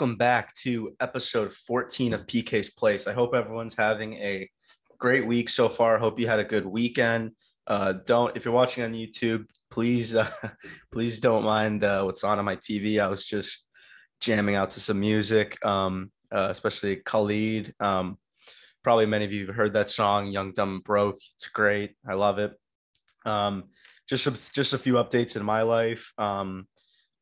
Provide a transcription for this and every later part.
Welcome back to episode 14 of PK's Place. I hope everyone's having a great week so far. Hope you had a good weekend. Uh, don't if you're watching on YouTube, please uh, please don't mind uh, what's on on my TV. I was just jamming out to some music, um, uh, especially Khalid. Um, probably many of you have heard that song, "Young Dumb Broke." It's great. I love it. Um, just a, just a few updates in my life. Um,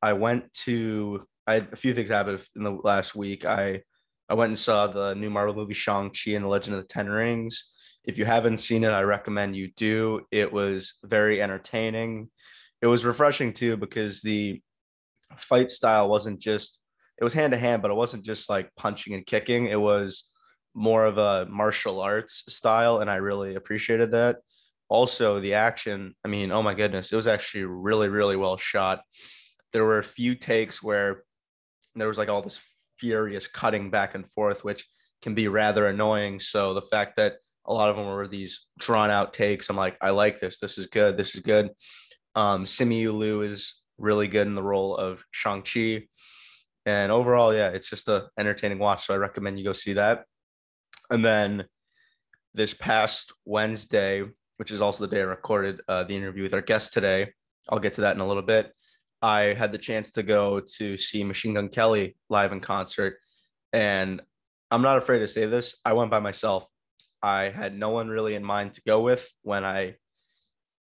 I went to I a few things happen in the last week. I I went and saw the new Marvel movie Shang Chi and the Legend of the Ten Rings. If you haven't seen it, I recommend you do. It was very entertaining. It was refreshing too because the fight style wasn't just it was hand to hand, but it wasn't just like punching and kicking. It was more of a martial arts style, and I really appreciated that. Also, the action, I mean, oh my goodness, it was actually really, really well shot. There were a few takes where there was like all this furious cutting back and forth, which can be rather annoying. So the fact that a lot of them were these drawn out takes, I'm like, I like this. This is good. This is good. Um, Simu Liu is really good in the role of Shang Chi, and overall, yeah, it's just a entertaining watch. So I recommend you go see that. And then this past Wednesday, which is also the day I recorded uh, the interview with our guest today, I'll get to that in a little bit. I had the chance to go to see Machine Gun Kelly live in concert. And I'm not afraid to say this. I went by myself. I had no one really in mind to go with when I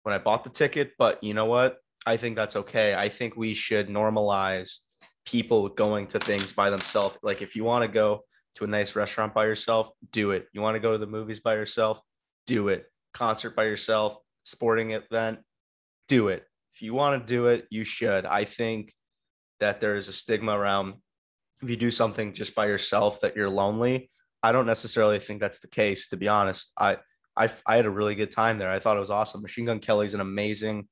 when I bought the ticket, but you know what? I think that's okay. I think we should normalize people going to things by themselves. Like if you want to go to a nice restaurant by yourself, do it. You want to go to the movies by yourself, do it. Concert by yourself, sporting event, do it if you want to do it, you should. I think that there is a stigma around if you do something just by yourself that you're lonely. I don't necessarily think that's the case, to be honest. I I, I had a really good time there. I thought it was awesome. Machine Gun Kelly's an amazing,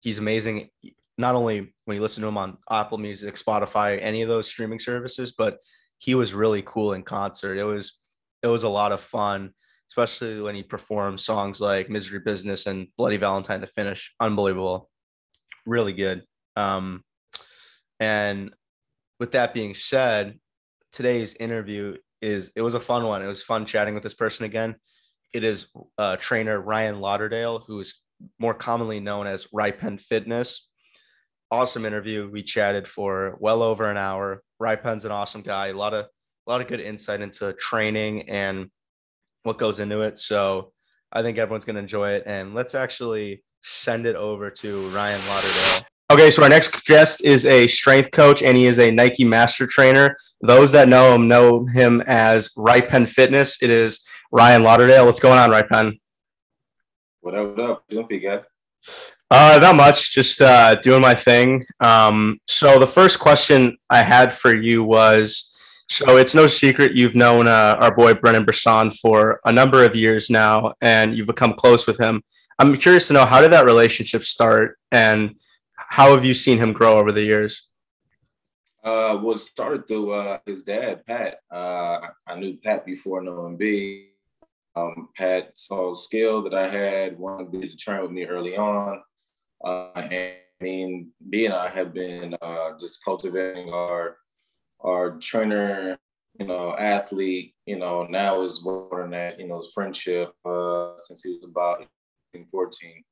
he's amazing. Not only when you listen to him on Apple Music, Spotify, any of those streaming services, but he was really cool in concert. It was it was a lot of fun, especially when he performed songs like Misery Business and Bloody Valentine to finish. Unbelievable really good. Um, and with that being said, today's interview is it was a fun one. It was fun chatting with this person again. It is uh, trainer Ryan Lauderdale, who is more commonly known as Rypen Fitness. Awesome interview. We chatted for well over an hour. Rypen's an awesome guy. A lot of a lot of good insight into training and what goes into it. So I think everyone's going to enjoy it. And let's actually send it over to Ryan Lauderdale. Okay, so our next guest is a strength coach and he is a Nike master trainer. Those that know him know him as Rypen Fitness. It is Ryan Lauderdale. What's going on, Rypen? What up, what up? Doing pretty good. Uh, not much, just uh, doing my thing. Um, so the first question I had for you was, so it's no secret you've known uh, our boy Brendan Brisson for a number of years now, and you've become close with him. I'm curious to know how did that relationship start and how have you seen him grow over the years? Uh, well, it started through uh, his dad, Pat. Uh, I knew Pat before knowing B. Um, Pat saw a skill that I had, wanted to train with me early on. Uh, and I mean, B and I have been uh, just cultivating our our trainer, you know, athlete, you know, now is born that, you know, friendship uh, since he was about 14.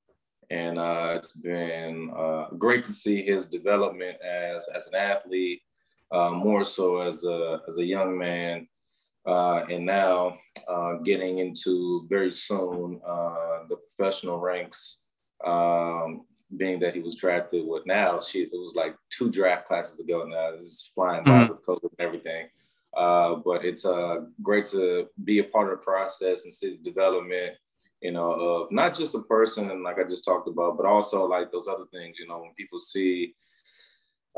And uh, it's been uh, great to see his development as, as an athlete, uh, more so as a, as a young man. Uh, and now uh, getting into very soon uh, the professional ranks, um, being that he was drafted with now, shit, it was like two draft classes ago now. It's flying by mm-hmm. with COVID and everything. Uh, but it's uh, great to be a part of the process and see the development you know, of not just a person like I just talked about, but also like those other things, you know, when people see,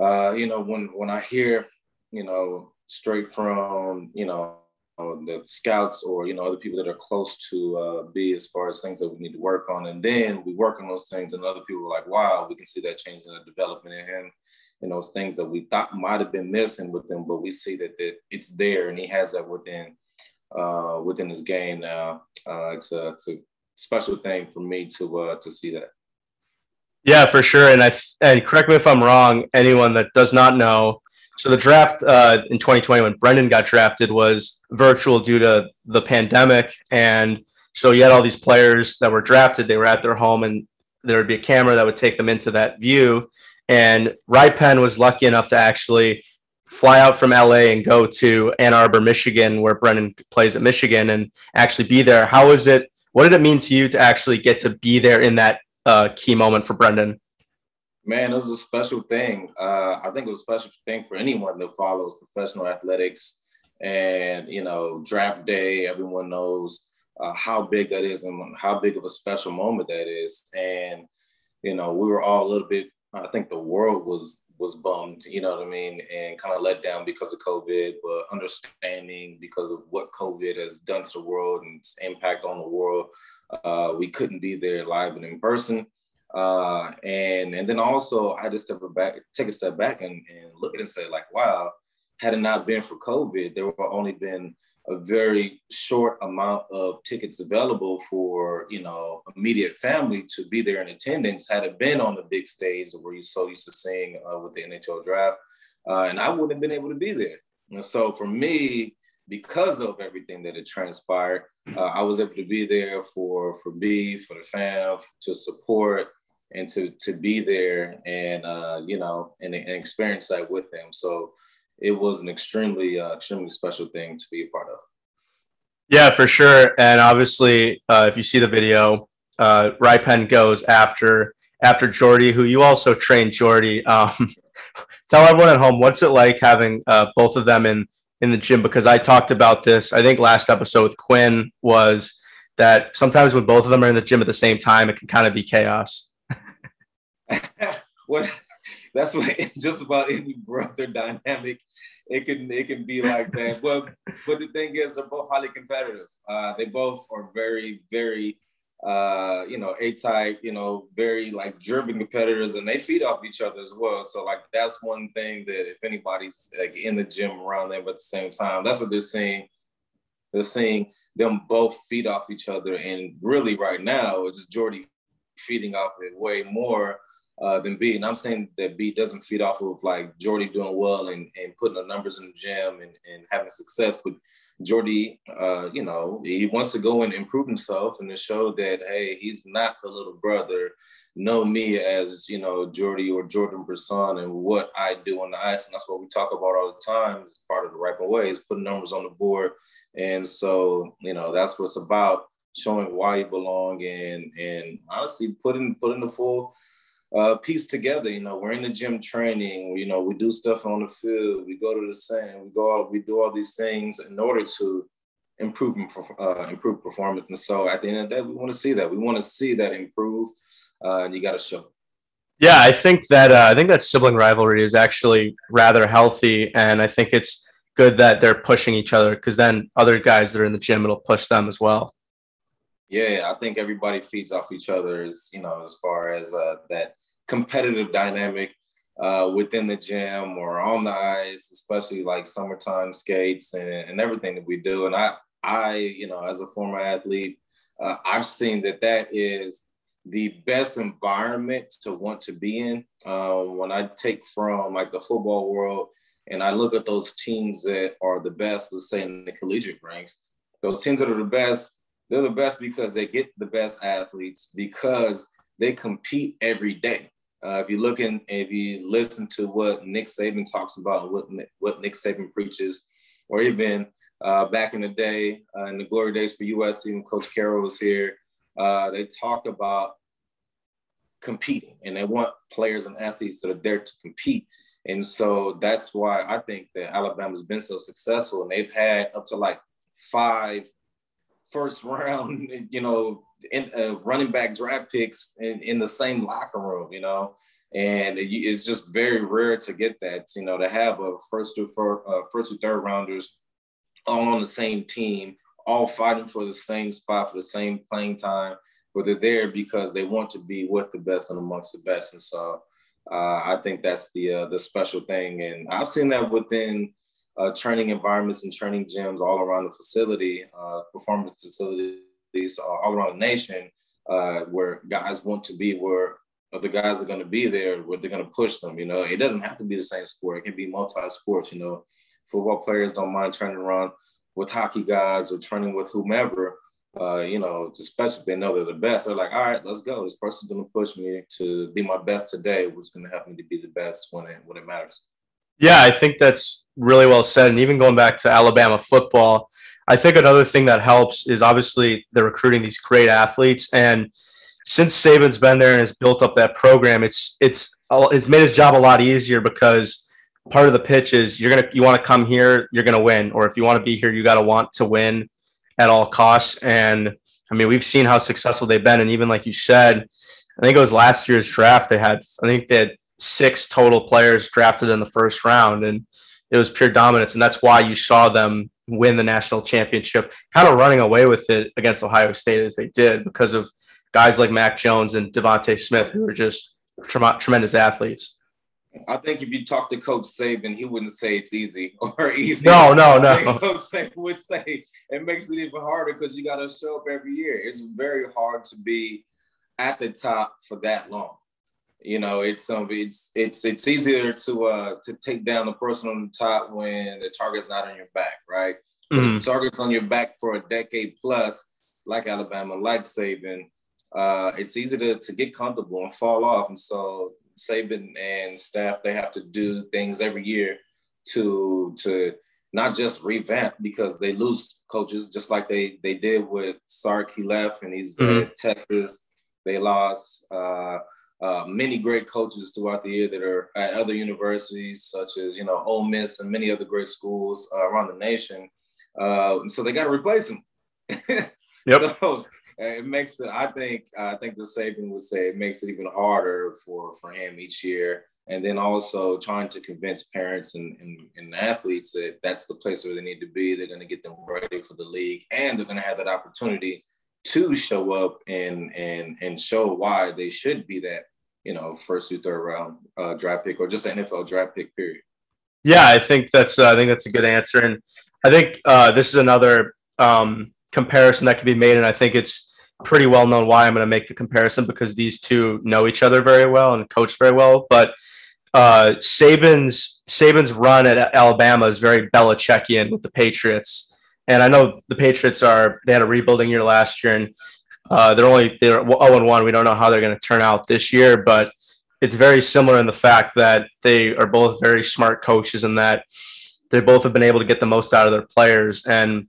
uh, you know, when when I hear, you know, straight from, you know, the scouts or you know other people that are close to uh, B as far as things that we need to work on, and then we work on those things, and other people are like, "Wow, we can see that change in the development in him," and those things that we thought might have been missing with him, but we see that, that it's there, and he has that within uh, within his game now. Uh, to a special thing for me to uh, to see that. Yeah, for sure. And I and correct me if I'm wrong. Anyone that does not know, So the draft uh, in 2020 when Brendan got drafted was virtual due to the pandemic, and so you had all these players that were drafted. They were at their home, and there would be a camera that would take them into that view. And Rypen was lucky enough to actually fly out from LA and go to Ann Arbor, Michigan, where Brendan plays at Michigan, and actually be there. How was it? What did it mean to you to actually get to be there in that uh, key moment for Brendan? Man, it was a special thing. Uh, I think it was a special thing for anyone that follows professional athletics. And, you know, draft day, everyone knows uh, how big that is and how big of a special moment that is. And, you know, we were all a little bit, I think the world was was bummed, you know what I mean, and kind of let down because of COVID, but understanding because of what COVID has done to the world and its impact on the world, uh, we couldn't be there live and in person. Uh, and and then also I had to step back, take a step back and, and look at it and say like, wow, had it not been for COVID, there would only been a very short amount of tickets available for you know immediate family to be there in attendance had it been on the big stage where you so used to seeing uh, with the NHL draft, uh, and I wouldn't have been able to be there. And so for me, because of everything that had transpired, uh, I was able to be there for for B, for the fam, to support and to to be there and uh, you know and, and experience that with them. So it was an extremely uh, extremely special thing to be a part of. Yeah, for sure. And obviously, uh, if you see the video, uh, Rypen goes after after Jordy, who you also trained Jordy. Um, tell everyone at home what's it like having uh, both of them in in the gym because I talked about this. I think last episode with Quinn was that sometimes when both of them are in the gym at the same time, it can kind of be chaos. well, that's what just about any brother dynamic. It can it can be like that. But but the thing is, they're both highly competitive. Uh, they both are very very uh, you know A type. You know, very like driven competitors, and they feed off each other as well. So like that's one thing that if anybody's like in the gym around them at the same time, that's what they're seeing. They're seeing them both feed off each other, and really right now it's just Jordy feeding off it way more uh, than B. And I'm saying that B doesn't feed off of like Jordy doing well and, and putting the numbers in the gym and, and having success. But Jordy, uh, you know, he wants to go and improve himself and to show that, hey, he's not the little brother. Know me as, you know, Jordy or Jordan Brisson and what I do on the ice. And that's what we talk about all the time as part of the right way is putting numbers on the board. And so, you know, that's what it's about showing why you belong and and honestly putting putting the full uh, piece together. You know, we're in the gym training. You know, we do stuff on the field. We go to the sand. We go out. We do all these things in order to improve uh, improve performance. And so, at the end of the day, we want to see that. We want to see that improve, uh, and you got to show. Yeah, I think that uh, I think that sibling rivalry is actually rather healthy, and I think it's good that they're pushing each other because then other guys that are in the gym it'll push them as well. Yeah, I think everybody feeds off each other as you know, as far as uh, that competitive dynamic uh, within the gym or on the ice, especially like summertime skates and, and everything that we do. And I, I, you know, as a former athlete, uh, I've seen that that is the best environment to want to be in. Uh, when I take from like the football world and I look at those teams that are the best, let's say in the collegiate ranks, those teams that are the best, they're the best because they get the best athletes because they compete every day. Uh, if you look in, if you listen to what Nick Saban talks about, what what Nick Saban preaches, or even uh, back in the day, uh, in the glory days for USC when Coach Carroll was here, uh, they talked about competing, and they want players and athletes that are there to compete. And so that's why I think that Alabama's been so successful, and they've had up to like five first round, you know, in, uh, running back draft picks in, in the same locker room, you know, and it, it's just very rare to get that, you know, to have a first to uh, first to third rounders all on the same team, all fighting for the same spot for the same playing time, but they're there because they want to be with the best and amongst the best, and so. Uh, I think that's the uh, the special thing, and I've seen that within uh, training environments and training gyms all around the facility, uh, performance facilities uh, all around the nation, uh, where guys want to be where other guys are going to be there where they're going to push them. You know, it doesn't have to be the same sport. It can be multi-sports. You know, football players don't mind training around with hockey guys or training with whomever. Uh, you know, especially if they know they're the best. They're like, all right, let's go. This person's going to push me to be my best today. What's going to help me to be the best when it when it matters. Yeah, I think that's really well said. And even going back to Alabama football, I think another thing that helps is obviously they're recruiting these great athletes. And since Saban's been there and has built up that program, it's it's it's made his job a lot easier because part of the pitch is you're gonna you want to come here, you're gonna win, or if you want to be here, you got to want to win at all costs. And I mean, we've seen how successful they've been, and even like you said, I think it was last year's draft. They had I think they had six total players drafted in the first round, and it was pure dominance, and that's why you saw them win the national championship, kind of running away with it against Ohio State as they did because of guys like Mac Jones and DeVonta Smith, who are just tremendous athletes. I think if you talk to Coach Saban, he wouldn't say it's easy or easy. No, no, no. Coach Saban would say it makes it even harder because you got to show up every year. It's very hard to be at the top for that long. You know, it's um, it's it's it's easier to uh to take down the person on the top when the target's not on your back, right? Mm-hmm. the target's on your back for a decade plus, like Alabama, like Saban, uh, it's easy to, to get comfortable and fall off. And so Saban and staff, they have to do things every year to to not just revamp because they lose coaches, just like they they did with Sark. He left and he's mm-hmm. at Texas. They lost uh, uh, many great coaches throughout the year that are at other universities, such as you know Ole Miss and many other great schools uh, around the nation. Uh, so they got to replace them. yep. So it makes it. I think. I think the Saban would say it makes it even harder for for him each year. And then also trying to convince parents and, and, and athletes that that's the place where they need to be. They're going to get them ready for the league, and they're going to have that opportunity to show up and and and show why they should be that you know first through third round uh, draft pick or just an NFL draft pick. Period. Yeah, I think that's uh, I think that's a good answer, and I think uh, this is another um, comparison that can be made, and I think it's pretty well known why I'm going to make the comparison because these two know each other very well and coach very well. But uh, Saban's Saban's run at Alabama is very Belichickian with the Patriots, and I know the Patriots are they had a rebuilding year last year, and uh, they're only they're 0 and 1. We don't know how they're going to turn out this year, but it's very similar in the fact that they are both very smart coaches and that they both have been able to get the most out of their players. And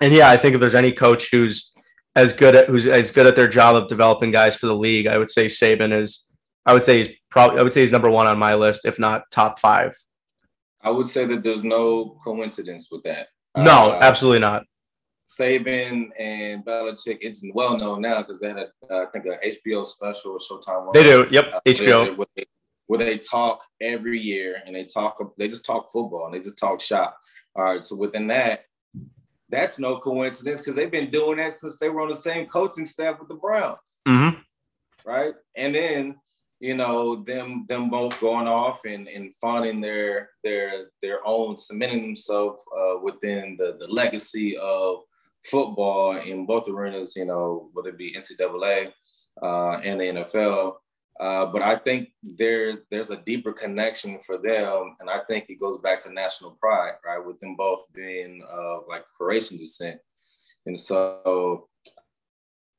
and yeah, I think if there's any coach who's as good at who's as good at their job of developing guys for the league, I would say Saban is. I would say he's probably. I would say he's number one on my list, if not top five. I would say that there's no coincidence with that. No, uh, absolutely not. Saban and Belichick, it's well known now because they had, a, uh, I think, an HBO special or Showtime. They do. Yep, HBO. Where they, where they talk every year and they talk. They just talk football and they just talk shop. All right. So within that, that's no coincidence because they've been doing that since they were on the same coaching staff with the Browns. Mm-hmm. Right. And then, you know, them them both going off and, and finding their their their own, cementing themselves uh, within the, the legacy of football in both arenas, you know, whether it be NCAA uh, and the NFL. Uh, but I think there there's a deeper connection for them, and I think it goes back to national pride, right? With them both being uh, like Croatian descent, and so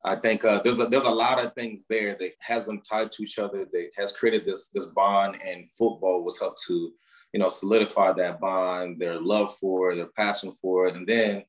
I think uh, there's a there's a lot of things there that has them tied to each other. That has created this this bond, and football was helped to, you know, solidify that bond, their love for it, their passion for it, and then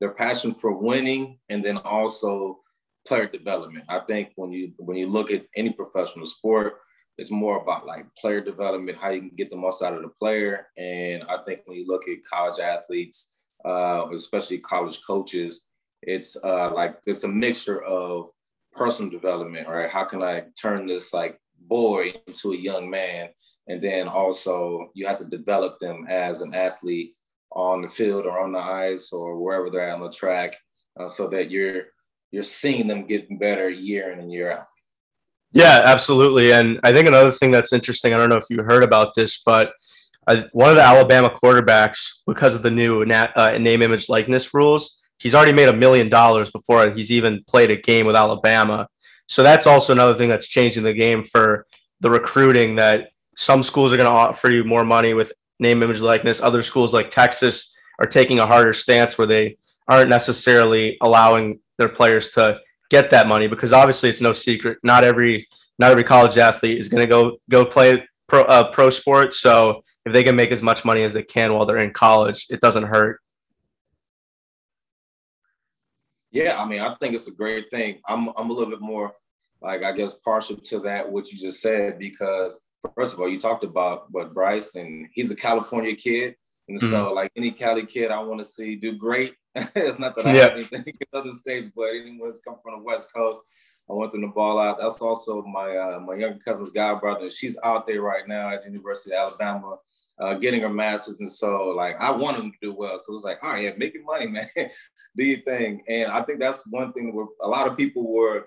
their passion for winning, and then also player development. I think when you when you look at any professional sport, it's more about like player development, how you can get the most out of the player. And I think when you look at college athletes, uh, especially college coaches, it's uh, like it's a mixture of personal development, right? How can I turn this like boy into a young man? And then also you have to develop them as an athlete on the field or on the ice or wherever they're at on the track, uh, so that you're you're seeing them getting better year in and year out. Yeah, absolutely. And I think another thing that's interesting, I don't know if you heard about this, but uh, one of the Alabama quarterbacks, because of the new nat, uh, name, image, likeness rules, he's already made a million dollars before he's even played a game with Alabama. So that's also another thing that's changing the game for the recruiting that some schools are going to offer you more money with name, image, likeness. Other schools like Texas are taking a harder stance where they aren't necessarily allowing their players to get that money because obviously it's no secret. Not every not every college athlete is going to go go play pro uh, pro sport. So if they can make as much money as they can while they're in college, it doesn't hurt. Yeah, I mean, I think it's a great thing. I'm I'm a little bit more like I guess partial to that what you just said because first of all, you talked about but Bryce and he's a California kid. And mm-hmm. so like any Cali kid I want to see do great. it's not that I yeah. have anything in other states, but anyone's come from the West Coast, I want them to ball out. That's also my uh, my younger cousin's god brother. She's out there right now at the University of Alabama, uh, getting her master's, and so like I want them to do well. So it's like, all right, yeah, making money, man, do your thing. And I think that's one thing where a lot of people were,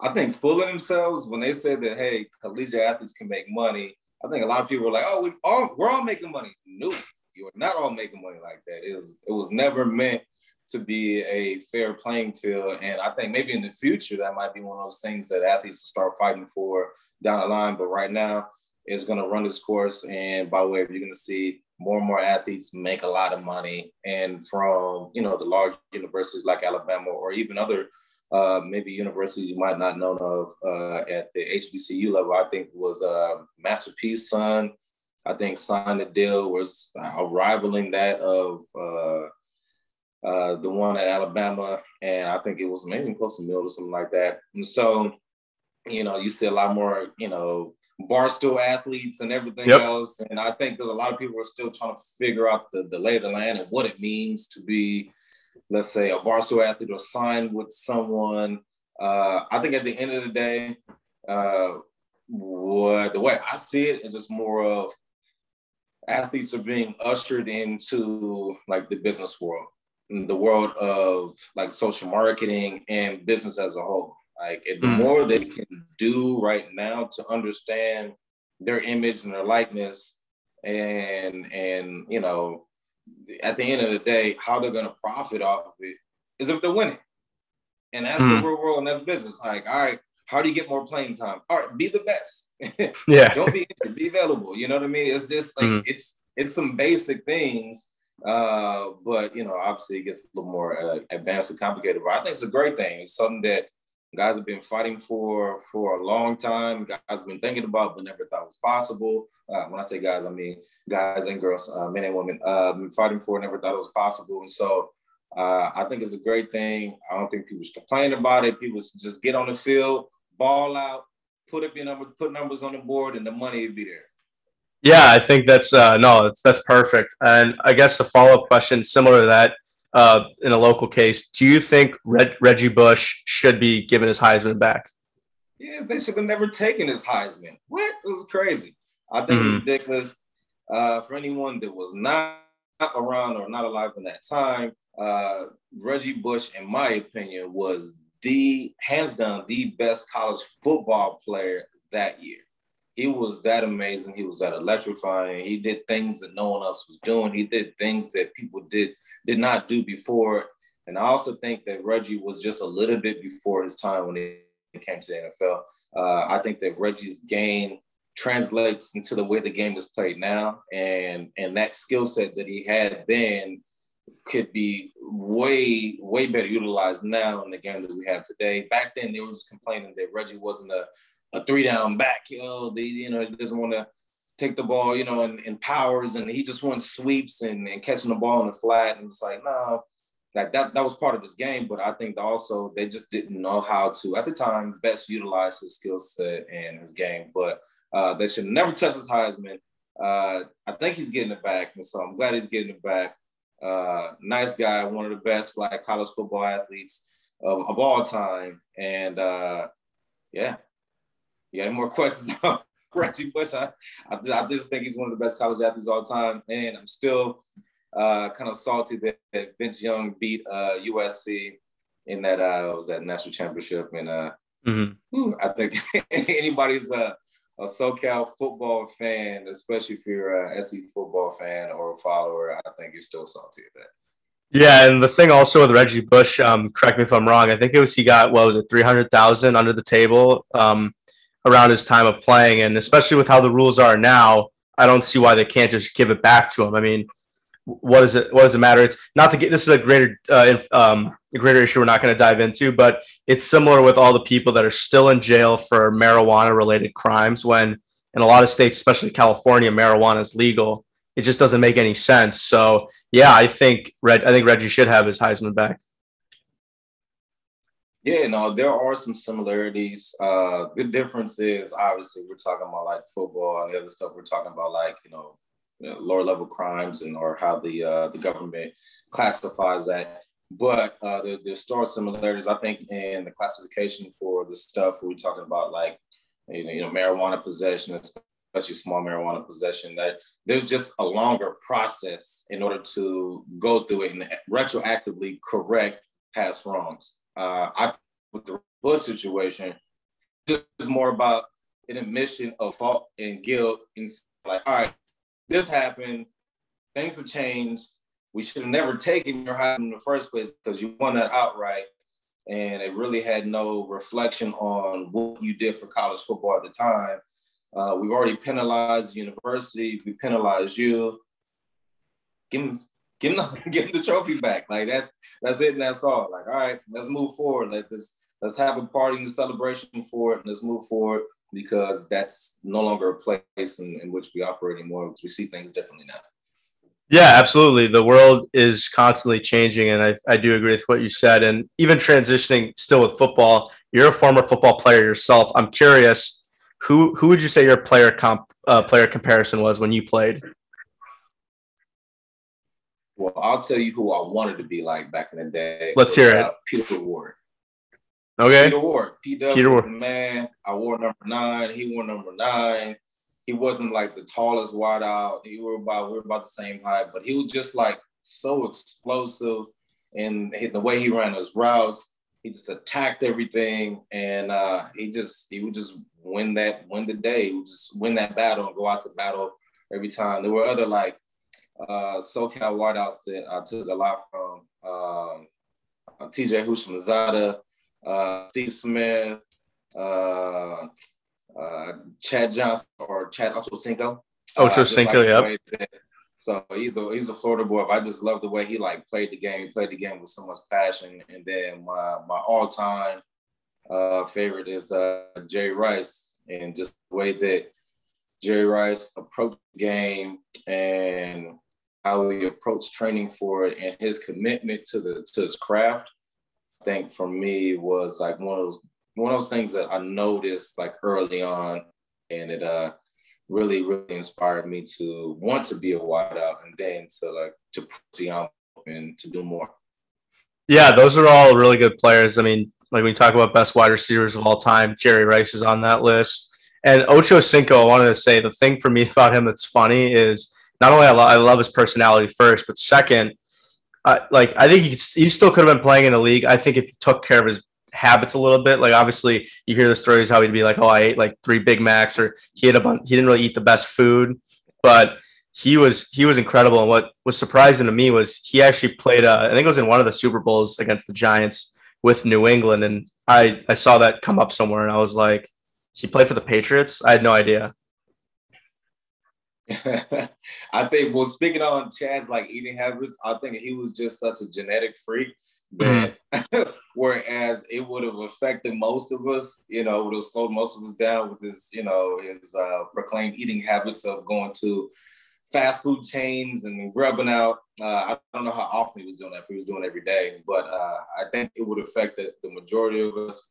I think, fooling themselves when they said that hey, collegiate athletes can make money. I think a lot of people were like, oh, we all we're all making money. No, you are not all making money like that. It was it was never meant to be a fair playing field. And I think maybe in the future that might be one of those things that athletes will start fighting for down the line. But right now, it's going to run its course, and by the way, you're going to see more and more athletes make a lot of money, and from you know the large universities like Alabama or even other uh, maybe universities you might not know of uh, at the HBCU level. I think was uh, masterpiece son. I think signed a deal was uh, rivaling that of uh, uh, the one at Alabama, and I think it was maybe close to middle or something like that. And so, you know, you see a lot more, you know, barstool athletes and everything yep. else. And I think there's a lot of people are still trying to figure out the, the lay of the land and what it means to be, let's say, a barstool athlete or sign with someone. Uh, I think at the end of the day, uh, what the way I see it is just more of athletes are being ushered into like the business world the world of like social marketing and business as a whole. Like the mm. more they can do right now to understand their image and their likeness, and and you know, at the end of the day, how they're gonna profit off of it is if they're winning. And that's mm. the real world and that's business. Like, all right, how do you get more playing time? All right, be the best. yeah. Don't be be available. You know what I mean? It's just like mm. it's it's some basic things uh, but you know, obviously it gets a little more uh, advanced and complicated. But I think it's a great thing. It's something that guys have been fighting for for a long time. Guys have been thinking about, but never thought was possible. Uh, when I say guys, I mean guys and girls, uh, men and women, uh, been fighting for, never thought it was possible. And so uh, I think it's a great thing. I don't think people should complain about it. People just get on the field, ball out, put up your number, put numbers on the board, and the money will be there. Yeah, I think that's uh, no, that's that's perfect. And I guess the follow up question, similar to that, uh, in a local case, do you think Reg- Reggie Bush should be given his Heisman back? Yeah, they should have never taken his Heisman. What? It was crazy. I think mm-hmm. ridiculous. Uh, for anyone that was not around or not alive in that time, uh, Reggie Bush, in my opinion, was the hands down the best college football player that year he was that amazing. He was that electrifying. He did things that no one else was doing. He did things that people did did not do before. And I also think that Reggie was just a little bit before his time when he came to the NFL. Uh, I think that Reggie's game translates into the way the game is played now, and and that skill set that he had then could be way way better utilized now in the game that we have today. Back then, they were just complaining that Reggie wasn't a a three down back. You know, they you know he doesn't want to take the ball, you know, in powers, and he just wants sweeps and, and catching the ball in the flat. And it's like, no, like that that was part of his game. But I think also they just didn't know how to at the time best utilize his skill set and his game. But uh, they should never touch his Heisman. Uh, I think he's getting it back, and so I'm glad he's getting it back. Uh, nice guy, one of the best like college football athletes of, of all time, and uh, yeah, you got any more questions on Reggie Bush? I, I, I, just think he's one of the best college athletes of all time. And I'm still uh, kind of salty that, that Vince Young beat uh, USC in that uh, was that national championship. And uh, mm-hmm. I think anybody's a, a SoCal football fan, especially if you're a SC football fan or a follower, I think you're still salty at that. Yeah, and the thing also with Reggie Bush, um, correct me if I'm wrong. I think it was he got what was it, three hundred thousand under the table um, around his time of playing, and especially with how the rules are now, I don't see why they can't just give it back to him. I mean, what is it? What does it matter? It's not to get this is a greater uh, um, a greater issue we're not going to dive into, but it's similar with all the people that are still in jail for marijuana related crimes. When in a lot of states, especially California, marijuana is legal. It just doesn't make any sense. So yeah, I think Red. I think Reggie should have his Heisman back. Yeah, no, there are some similarities. Uh, the difference is obviously we're talking about like football and the other stuff. We're talking about like you know, you know lower level crimes and or how the uh, the government classifies that. But uh, there, there's still similarities. I think in the classification for the stuff we're talking about like you know, you know marijuana possession and especially small marijuana possession, that there's just a longer process in order to go through it and retroactively correct past wrongs. Uh, I with the Bush situation, it's more about an admission of fault and guilt and like, all right, this happened, things have changed. We should have never taken your Heisman the first place because you won that outright. And it really had no reflection on what you did for college football at the time. Uh, we've already penalized the university. We penalized you. Give give him, the, give him the trophy back. Like that's that's it, and that's all. Like all right, let's move forward. Let this let's have a party and a celebration for it, and let's move forward because that's no longer a place in, in which we operate anymore. Because we see things differently now. Yeah, absolutely. The world is constantly changing, and I, I do agree with what you said. And even transitioning still with football, you're a former football player yourself. I'm curious who who would you say your player comp uh, player comparison was when you played? Well, I'll tell you who I wanted to be like back in the day. Let's hear it. Uh, Peter Warrick. Okay. Peter Warrick. Peter, Peter Warrick. Man, I wore number nine. He wore number nine. He wasn't like the tallest wide out. He were about we were about the same height, but he was just like so explosive and the way he ran his routes. He just attacked everything, and uh, he just he would just win that win the day, just win that battle and go out to battle every time. There were other like uh, SoCal wideouts that I took a lot from um, uh, TJ Houshmandzadeh, uh, Steve Smith, uh, uh, Chad Johnson or Chad Ochocinco. Ochocinco, like yep. So he's a he's a Florida boy. But I just love the way he like played the game. He played the game with so much passion. And then my my all time uh, favorite is uh, Jerry Rice, and just the way that Jerry Rice approached the game and how he approached training for it, and his commitment to the to his craft. I think for me was like one of those one of those things that I noticed like early on, and it uh really really inspired me to want to be a wideout and then to like to push the envelope and to do more. Yeah, those are all really good players. I mean, like you talk about best wide receivers of all time, Jerry Rice is on that list. And Ocho Cinco, I wanted to say the thing for me about him that's funny is not only I, lo- I love his personality first, but second, uh, like I think he, he still could have been playing in the league. I think if he took care of his habits a little bit, like obviously you hear the stories how he'd be like, oh, I ate like three Big Macs, or he had a bunch, he didn't really eat the best food, but he was he was incredible. And what was surprising to me was he actually played. Uh, I think it was in one of the Super Bowls against the Giants with New England, and I I saw that come up somewhere, and I was like, he played for the Patriots. I had no idea. I think. Well, speaking on Chad's like eating habits, I think he was just such a genetic freak that mm-hmm. whereas it would have affected most of us, you know, would have slowed most of us down with his, you know, his uh, proclaimed eating habits of going to fast food chains and grubbing out. Uh, I don't know how often he was doing that, if he was doing every day, but uh, I think it would affect the, the majority of us.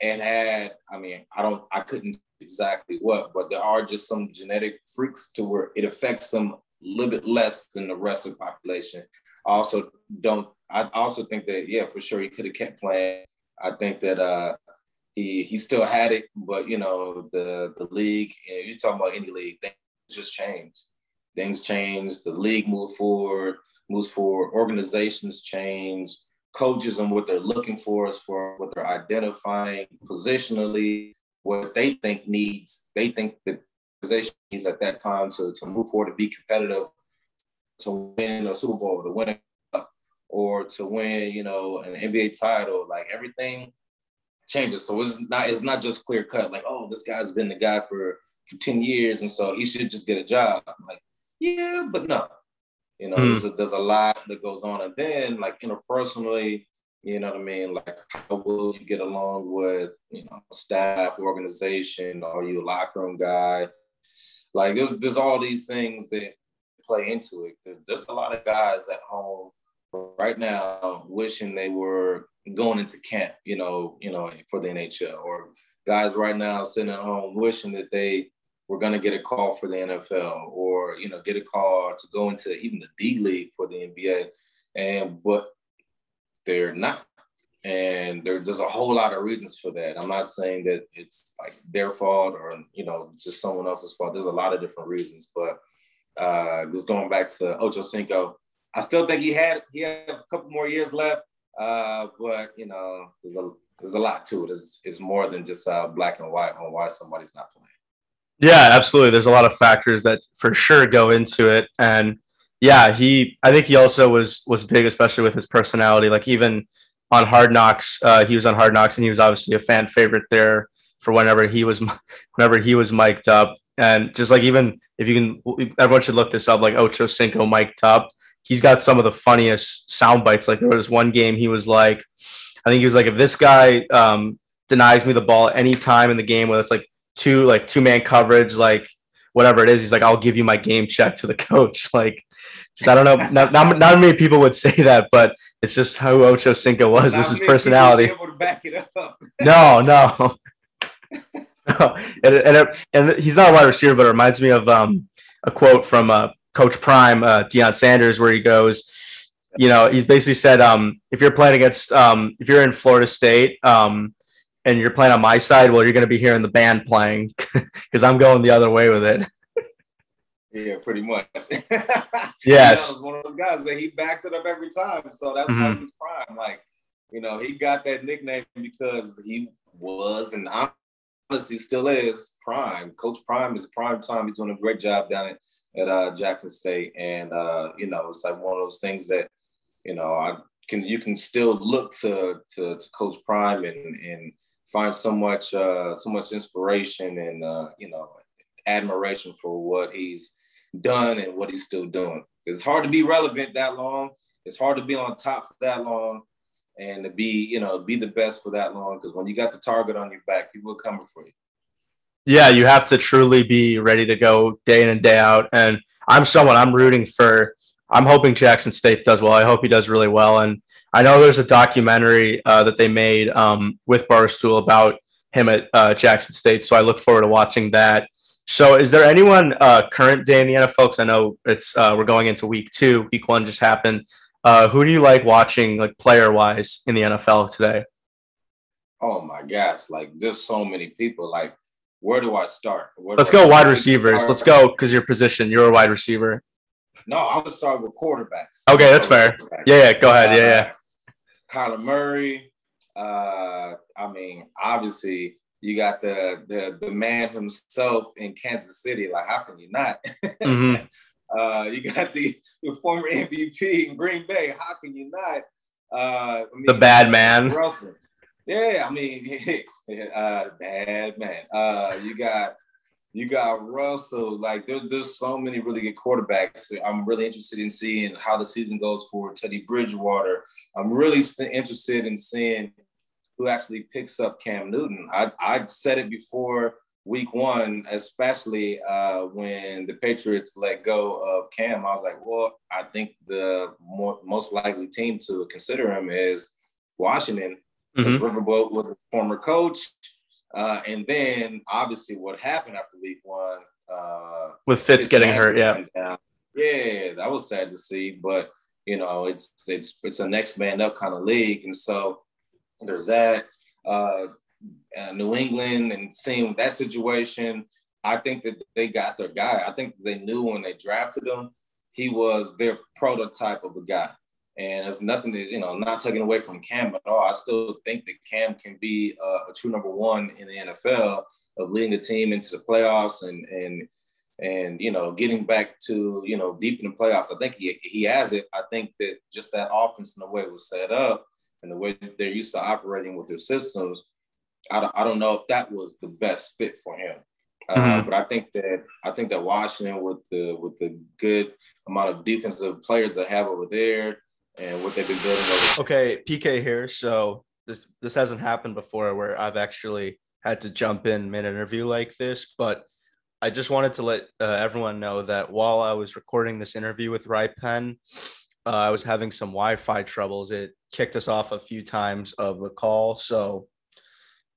And had, I mean, I don't, I couldn't exactly what, but there are just some genetic freaks to where it affects them a little bit less than the rest of the population. Also don't, I also think that, yeah, for sure, he could have kept playing. I think that uh, he he still had it, but you know, the the league, you're talking about any league, things just change. Things change. The league moved forward, moves forward. Organizations change. Coaches and what they're looking for is for what they're identifying positionally, what they think needs. They think the organization needs at that time to, to move forward to be competitive, to win a Super Bowl, to win a cup, or to win, you know, an NBA title, like everything changes. So it's not it's not just clear cut, like, oh, this guy's been the guy for, for 10 years, and so he should just get a job. I'm like, yeah, but no. You know, mm. there's, a, there's a lot that goes on. And then like interpersonally, you know what I mean? Like how will you get along with, you know, staff, organization, are you a locker room guy? Like there's there's all these things that play into it. There's a lot of guys at home right now wishing they were going into camp, you know, you know, for the NHL, or guys right now sitting at home wishing that they were going to get a call for the NFL, or you know, get a call to go into even the D League for the NBA, and but they're not. And there, there's a whole lot of reasons for that. I'm not saying that it's like their fault or you know just someone else's fault. There's a lot of different reasons, but uh, just going back to Ocho Cinco, I still think he had he had a couple more years left, uh, but you know, there's a there's a lot to it. It's, it's more than just uh, black and white on why somebody's not playing. Yeah, absolutely. There's a lot of factors that for sure go into it, and yeah, he. I think he also was was big, especially with his personality. Like even on Hard Knocks, uh, he was on Hard Knocks, and he was obviously a fan favorite there for whenever he was whenever he was mic'd up, and just like even if you can, everyone should look this up. Like Ocho Cinco mic'd up he's got some of the funniest sound bites. Like there was one game he was like, I think he was like, if this guy um, denies me the ball any time in the game, whether it's like two like two man coverage, like whatever it is, he's like, I'll give you my game check to the coach. Like, I don't know, not, not, not many people would say that, but it's just how Ocho Cinco was. Not this is personality. no, no. no. And, and, and he's not a wide receiver, but it reminds me of um, a quote from uh, Coach Prime, uh, Deion Sanders, where he goes, you know, he's basically said, um, if you're playing against, um, if you're in Florida State, um, and you're playing on my side, well, you're going to be hearing the band playing because I'm going the other way with it. Yeah, pretty much. yes. was one of those guys that he backed it up every time. So that's mm-hmm. part of his prime. Like, you know, he got that nickname because he was and honestly still is prime. Coach Prime is prime time. He's doing a great job down at at uh, Jackson State, and uh, you know, it's like one of those things that you know I can you can still look to to, to Coach Prime and and find so much uh, so much inspiration and uh, you know admiration for what he's done and what he's still doing. It's hard to be relevant that long. It's hard to be on top for that long and to be, you know, be the best for that long. Because when you got the target on your back, people are coming for you. Yeah, you have to truly be ready to go day in and day out. And I'm someone I'm rooting for. I'm hoping Jackson State does well. I hope he does really well. And I know there's a documentary uh, that they made um, with Barstool about him at uh, Jackson State. So I look forward to watching that. So, is there anyone uh, current day in the NFL? Because I know it's uh, we're going into week two. Week one just happened. Uh, who do you like watching, like player wise, in the NFL today? Oh my gosh! Like there's so many people. Like where do I start? Do Let's I go wide receivers. Let's go because your position, you're a wide receiver. No, I'm gonna start with quarterbacks. Okay, that's fair. Yeah, yeah, go ahead. Uh, yeah, yeah. Kyler Murray. Uh, I mean, obviously, you got the the the man himself in Kansas City. Like, how can you not? Mm-hmm. uh, you got the, the former MVP in Green Bay. How can you not? Uh, I mean, the bad man. Russell. Yeah, I mean, uh, bad man. Uh, you got you got Russell. Like there, there's so many really good quarterbacks. I'm really interested in seeing how the season goes for Teddy Bridgewater. I'm really interested in seeing who actually picks up Cam Newton. I I said it before week one, especially uh, when the Patriots let go of Cam. I was like, well, I think the more, most likely team to consider him is Washington because mm-hmm. Riverboat was a former coach. Uh, and then obviously what happened after week one uh, with Fitz, Fitz getting hurt, yeah, down. yeah, that was sad to see. But you know, it's it's it's a next man up kind of league, and so there's that. Uh, uh, New England and seeing that situation, I think that they got their guy. I think they knew when they drafted him, he was their prototype of a guy. And there's nothing that, you know, not taking away from Cam at all. I still think that Cam can be a, a true number one in the NFL of leading the team into the playoffs and, and and you know getting back to you know deep in the playoffs. I think he he has it. I think that just that offense and the way it was set up and the way that they're used to operating with their systems, I don't, I don't know if that was the best fit for him. Uh, mm-hmm. but I think that I think that Washington with the with the good amount of defensive players they have over there and what they've been building over. Okay, PK here. So this this hasn't happened before where I've actually had to jump in mid interview like this, but I just wanted to let uh, everyone know that while I was recording this interview with Ripen, uh, I was having some Wi-Fi troubles. It kicked us off a few times of the call. So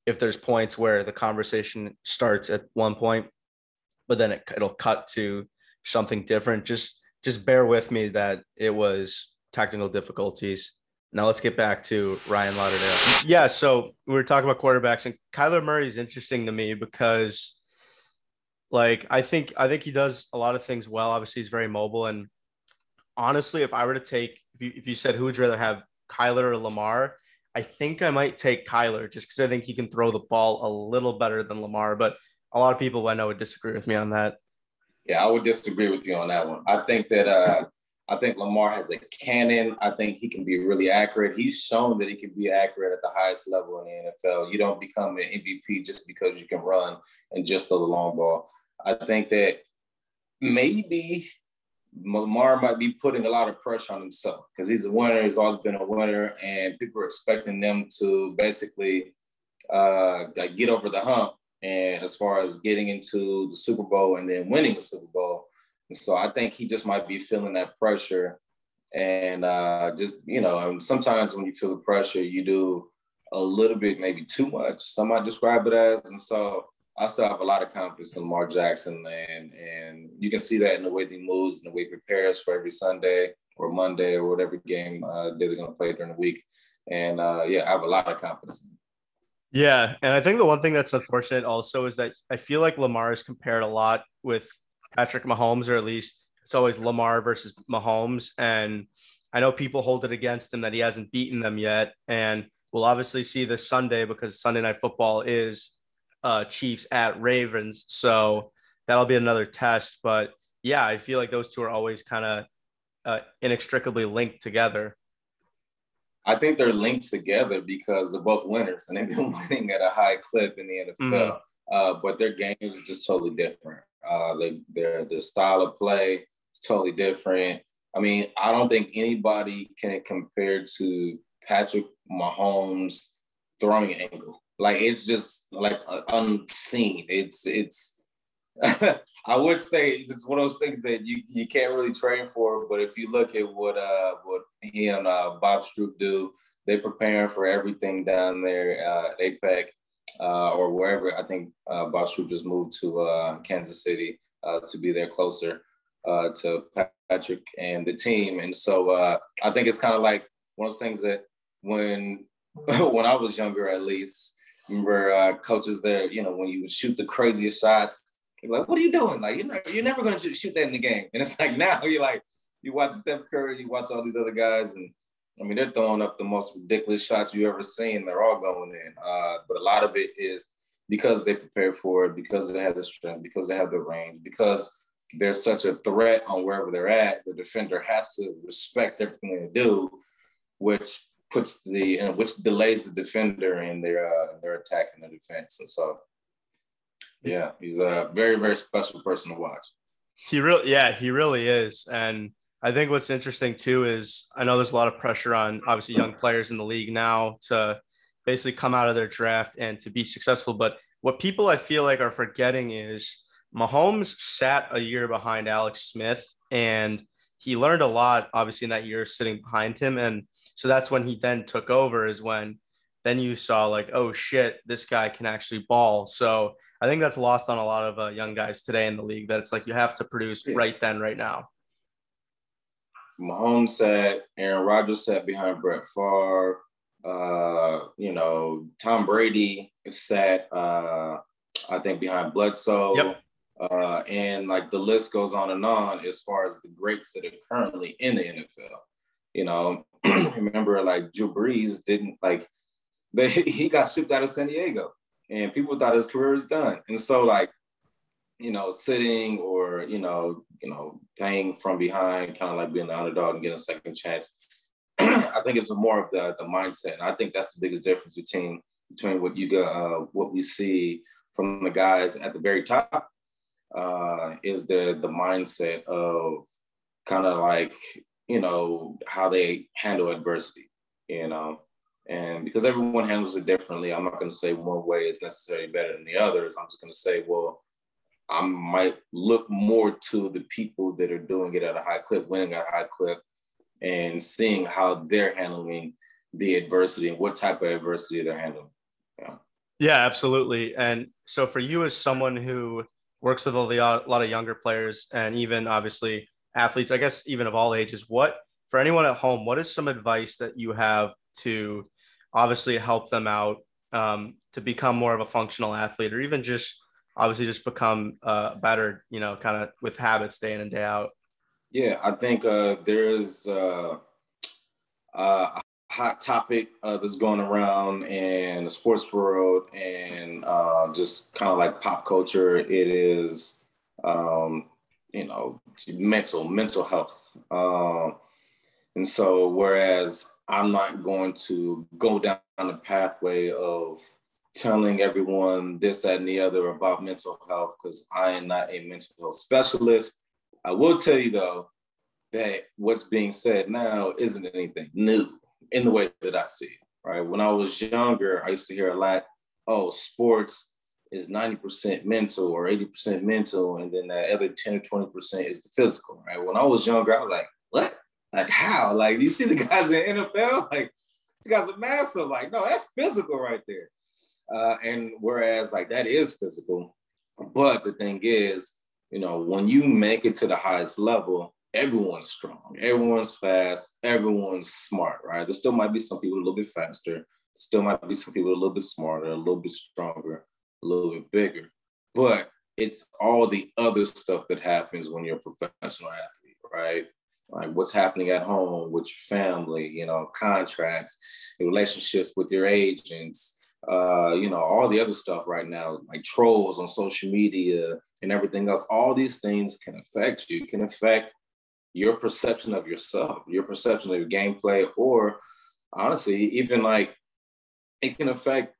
if there's points where the conversation starts at one point, but then it, it'll cut to something different, just just bear with me that it was technical difficulties. Now let's get back to Ryan Lauderdale. Yeah, so we were talking about quarterbacks, and Kyler Murray is interesting to me because, like, I think I think he does a lot of things well. Obviously, he's very mobile, and honestly, if I were to take, if you if you said who would you rather have, Kyler or Lamar, I think I might take Kyler just because I think he can throw the ball a little better than Lamar. But a lot of people I know would disagree with me on that. Yeah, I would disagree with you on that one. I think that uh, I think Lamar has a cannon. I think he can be really accurate. He's shown that he can be accurate at the highest level in the NFL. You don't become an MVP just because you can run and just throw the long ball. I think that maybe Lamar might be putting a lot of pressure on himself because he's a winner. He's always been a winner, and people are expecting them to basically uh, get over the hump. And as far as getting into the Super Bowl and then winning the Super Bowl, and so I think he just might be feeling that pressure, and uh, just you know, sometimes when you feel the pressure, you do a little bit, maybe too much. Some might describe it as, and so I still have a lot of confidence in Lamar Jackson, and and you can see that in the way he moves and the way he prepares for every Sunday or Monday or whatever game uh, they're going to play during the week. And uh, yeah, I have a lot of confidence. Yeah, and I think the one thing that's unfortunate also is that I feel like Lamar is compared a lot with Patrick Mahomes, or at least it's always Lamar versus Mahomes. And I know people hold it against him that he hasn't beaten them yet. And we'll obviously see this Sunday because Sunday Night Football is uh, Chiefs at Ravens. So that'll be another test. But yeah, I feel like those two are always kind of uh, inextricably linked together. I think they're linked together because they're both winners and they've been winning at a high clip in the NFL. Mm-hmm. Uh, but their games are just totally different. Uh, they, their their style of play is totally different. I mean, I don't think anybody can compare to Patrick Mahomes' throwing angle. Like it's just like uh, unseen. It's it's. I would say it's one of those things that you, you can't really train for. But if you look at what uh what he and uh, Bob Stroupe do, they're preparing for everything down there uh, at APEC uh, or wherever. I think uh, Bob Stroupe just moved to uh, Kansas City uh, to be there closer to Patrick and the team. And so I think it's kind of like one of those things that when when I was younger, at least, remember uh, coaches there, you know, when you would shoot the craziest shots, you're like, what are you doing? Like, you're, not, you're never going to shoot that in the game. And it's like now you're like, you watch Steph Curry, you watch all these other guys, and I mean, they're throwing up the most ridiculous shots you ever seen. They're all going in. Uh, but a lot of it is because they prepare for it, because they have the strength, because they have the range, because there's such a threat on wherever they're at. The defender has to respect everything they do, which puts the and which delays the defender in their uh, their attack and their defense. And so, yeah, he's a very very special person to watch. He really, yeah, he really is. And I think what's interesting too is I know there's a lot of pressure on obviously young players in the league now to basically come out of their draft and to be successful. But what people I feel like are forgetting is Mahomes sat a year behind Alex Smith and he learned a lot obviously in that year sitting behind him and so that's when he then took over is when then you saw like oh shit this guy can actually ball so i think that's lost on a lot of uh, young guys today in the league that it's like you have to produce right then right now Mahomes sat, Aaron Rodgers sat behind Brett Favre. Uh, you know, Tom Brady sat, uh, I think, behind Bledsoe. Yep. Uh, and like the list goes on and on as far as the greats that are currently in the NFL. You know, remember like Drew Brees didn't like they he got shipped out of San Diego and people thought his career was done. And so like, you know, sitting or you know, you know, playing from behind, kind of like being the underdog and getting a second chance. I think it's more of the the mindset, and I think that's the biggest difference between between what you got, uh, what we see from the guys at the very top, uh, is the the mindset of kind of like you know how they handle adversity, you know, and because everyone handles it differently, I'm not going to say one way is necessarily better than the others. I'm just going to say, well, I might look more to the people that are doing it at a high clip, winning at a high clip, and seeing how they're handling the adversity and what type of adversity they're handling. Yeah. Yeah, absolutely. And so for you as someone who works with a lot of younger players and even obviously athletes, I guess even of all ages, what for anyone at home, what is some advice that you have to obviously help them out um, to become more of a functional athlete or even just obviously just become uh, better, you know, kind of with habits day in and day out? Yeah, I think uh, there is uh, a hot topic uh, that's going around in the sports world and uh, just kind of like pop culture. It is, um, you know, mental mental health. Uh, and so, whereas I'm not going to go down the pathway of telling everyone this, that, and the other about mental health because I am not a mental health specialist. I will tell you though that what's being said now isn't anything new in the way that I see it. Right. When I was younger, I used to hear a lot, oh, sports is 90% mental or 80% mental, and then that other 10 or 20% is the physical. Right. When I was younger, I was like, what? Like how? Like you see the guys in the NFL, like these guys are massive. Like, no, that's physical right there. Uh, and whereas like that is physical, but the thing is, you know, when you make it to the highest level, everyone's strong, everyone's fast, everyone's smart, right? There still might be some people a little bit faster, still might be some people a little bit smarter, a little bit stronger, a little bit bigger, but it's all the other stuff that happens when you're a professional athlete, right? Like what's happening at home with your family, you know, contracts, relationships with your agents, uh, you know, all the other stuff right now, like trolls on social media and everything else, all these things can affect you, can affect your perception of yourself, your perception of your gameplay, or honestly, even like it can affect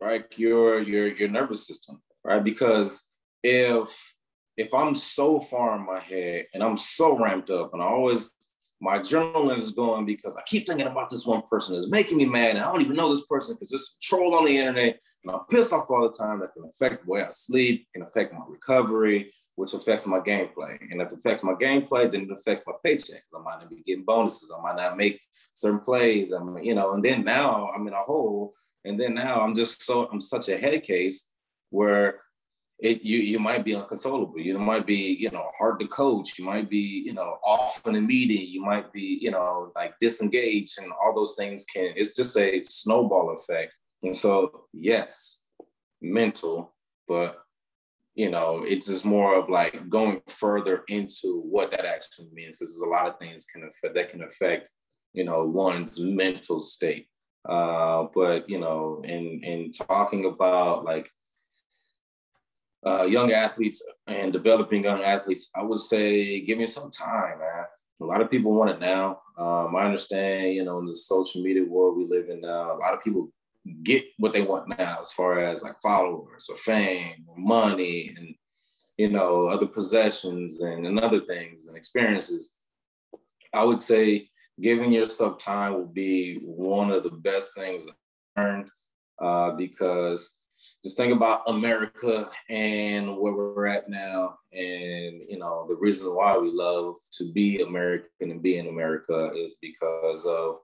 right your your your nervous system, right? Because if if I'm so far in my head and I'm so ramped up and I always my adrenaline is going because I keep thinking about this one person is making me mad and I don't even know this person because there's a troll on the internet and I'm pissed off all the time that can affect the way I sleep, can affect my recovery, which affects my gameplay. And if it affects my gameplay, then it affects my paycheck. I might not be getting bonuses. I might not make certain plays. I'm, you know, and then now I'm in a hole. And then now I'm just so I'm such a head case where it you you might be unconsolable. You might be you know hard to coach. You might be you know off in a meeting. You might be you know like disengaged, and all those things can. It's just a snowball effect. And so yes, mental, but you know it's just more of like going further into what that actually means because there's a lot of things can affect that can affect you know one's mental state. Uh, but you know, in in talking about like uh, young athletes and developing young athletes, I would say give me some time, man. A lot of people want it now. Um, I understand, you know, in the social media world we live in now, a lot of people get what they want now as far as like followers or fame or money and, you know, other possessions and, and other things and experiences. I would say giving yourself time will be one of the best things I learned uh, because just think about America and where we're at now, and you know the reason why we love to be American and be in America is because of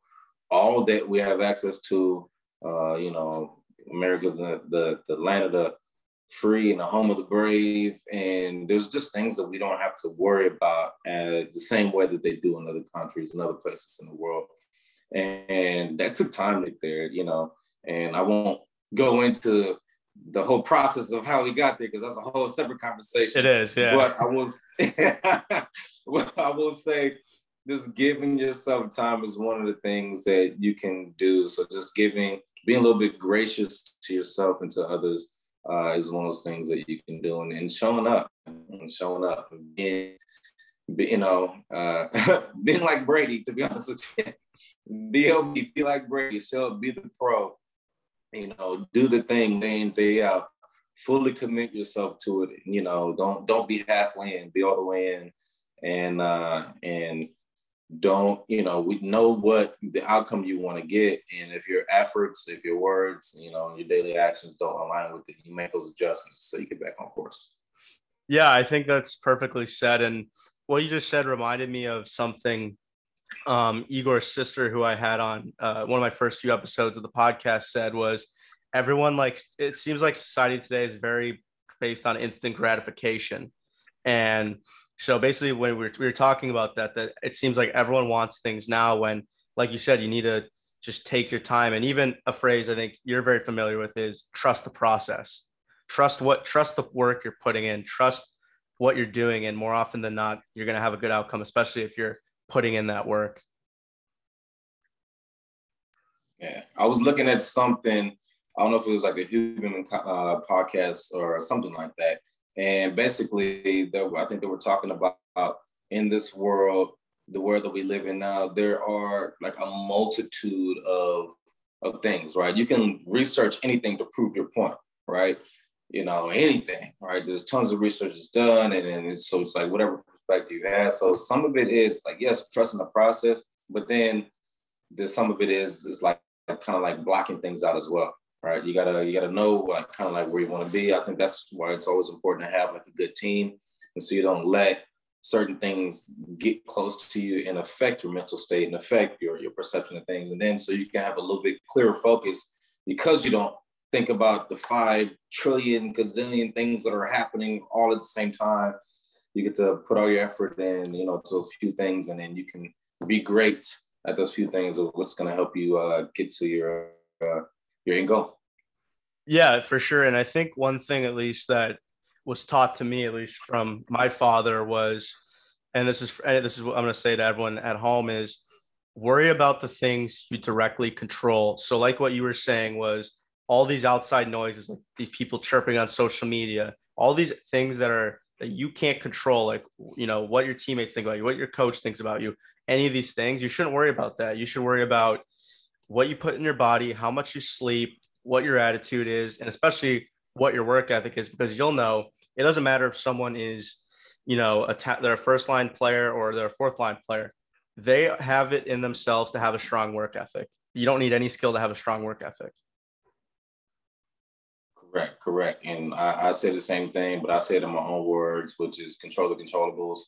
all that we have access to. Uh, you know, America's the, the the land of the free and the home of the brave, and there's just things that we don't have to worry about uh, the same way that they do in other countries and other places in the world. And that took time to get there, you know. And I won't go into the whole process of how we got there because that's a whole separate conversation. It is, yeah. But I will, well, I will say, just giving yourself time is one of the things that you can do. So just giving, being a little bit gracious to yourself and to others uh, is one of those things that you can do, and, and showing up, and showing up, and being, you know, uh, being like Brady. To be honest with you, be, be like Brady. So be the pro. You know, do the thing day in day out. Fully commit yourself to it. You know, don't don't be halfway in. Be all the way in, and uh, and don't you know we know what the outcome you want to get and if your efforts if your words you know your daily actions don't align with it you make those adjustments so you get back on course. Yeah i think that's perfectly said and what you just said reminded me of something um, igor's sister who i had on uh, one of my first few episodes of the podcast said was everyone like it seems like society today is very based on instant gratification. And so basically, when we were, we were talking about that, that it seems like everyone wants things now. When, like you said, you need to just take your time. And even a phrase I think you're very familiar with is trust the process. Trust what trust the work you're putting in. Trust what you're doing, and more often than not, you're going to have a good outcome, especially if you're putting in that work. Yeah, I was looking at something. I don't know if it was like a Huberman uh, podcast or something like that and basically, I think they were talking about in this world, the world that we live in now, there are like a multitude of of things, right? You can research anything to prove your point, right? You know, anything, right? There's tons of research that's done, and then it's, so it's like whatever perspective you have. So some of it is like yes, trusting the process, but then there's some of it is is like kind of like blocking things out as well, right? You gotta you gotta know like kind of like where you want to be. I think that's why it's always important to have like a good team, and so you don't let certain things get close to you and affect your mental state and affect your your perception of things, and then so you can have a little bit clearer focus because you don't think about the five trillion gazillion things that are happening all at the same time. You get to put all your effort in, you know, to those few things, and then you can be great at those few things of what's going to help you uh, get to your uh, your end goal. Yeah, for sure. And I think one thing, at least, that was taught to me, at least from my father, was, and this is this is what I'm going to say to everyone at home is worry about the things you directly control. So, like what you were saying was all these outside noises, like these people chirping on social media, all these things that are that you can't control, like you know what your teammates think about you, what your coach thinks about you, any of these things. You shouldn't worry about that. You should worry about what you put in your body, how much you sleep, what your attitude is, and especially what your work ethic is, because you'll know it doesn't matter if someone is, you know, a ta- they're a first line player or they're a fourth line player. They have it in themselves to have a strong work ethic. You don't need any skill to have a strong work ethic. Correct, correct. And I, I say the same thing, but I say it in my own words, which is control the controllables.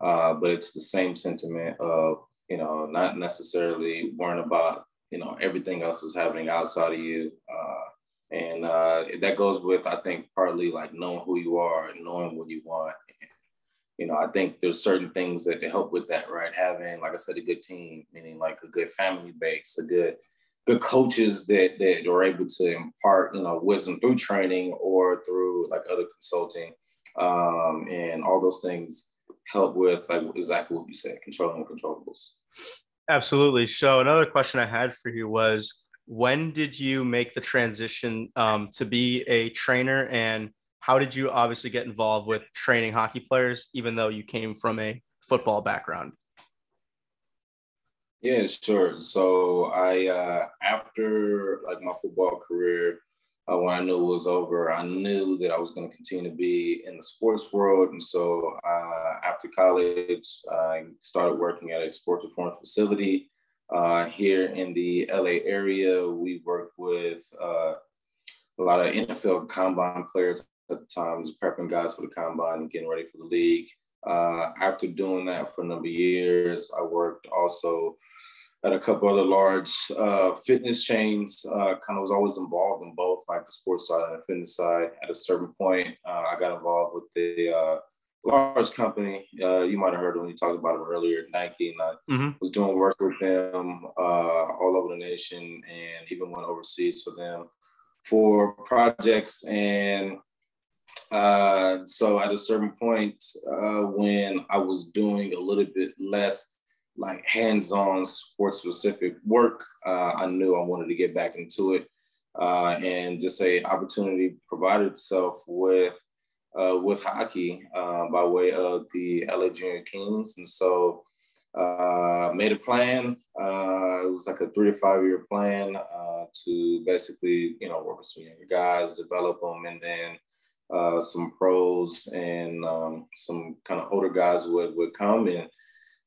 Uh, but it's the same sentiment of, you know, not necessarily worrying about you know everything else is happening outside of you. Uh, and uh, that goes with i think partly like knowing who you are and knowing what you want. And, you know i think there's certain things that help with that right? Having like i said a good team meaning like a good family base a good good coaches that that are able to impart you know wisdom through training or through like other consulting. Um, and all those things help with like exactly what you said controlling the controllables Absolutely. So another question I had for you was when did you make the transition um, to be a trainer? And how did you obviously get involved with training hockey players even though you came from a football background? Yeah sure. So i uh, after like my football career uh, when I knew it was over, I knew that I was going to continue to be in the sports world. And so uh, after college, I started working at a sports performance facility uh, here in the LA area. We worked with uh, a lot of NFL combine players at the time, just prepping guys for the combine and getting ready for the league. Uh, after doing that for a number of years, I worked also at a couple other large uh, fitness chains. Uh, kind of was always involved in both, like the sports side and the fitness side. At a certain point, uh, I got involved with the uh, large company. Uh, you might have heard when you talked about them earlier, Nike, and I mm-hmm. was doing work with them uh, all over the nation, and even went overseas for them for projects and. so at a certain point, when I was doing a little bit less like hands-on sports specific work. Uh, I knew I wanted to get back into it. uh, and just a opportunity provided itself with uh, with hockey uh, by way of the LA Junior Kings, and so uh, made a plan. Uh, it was like a three to five year plan to basically, you know, work with some younger guys, develop them, and then some pros and um, some kind of older guys would would come, and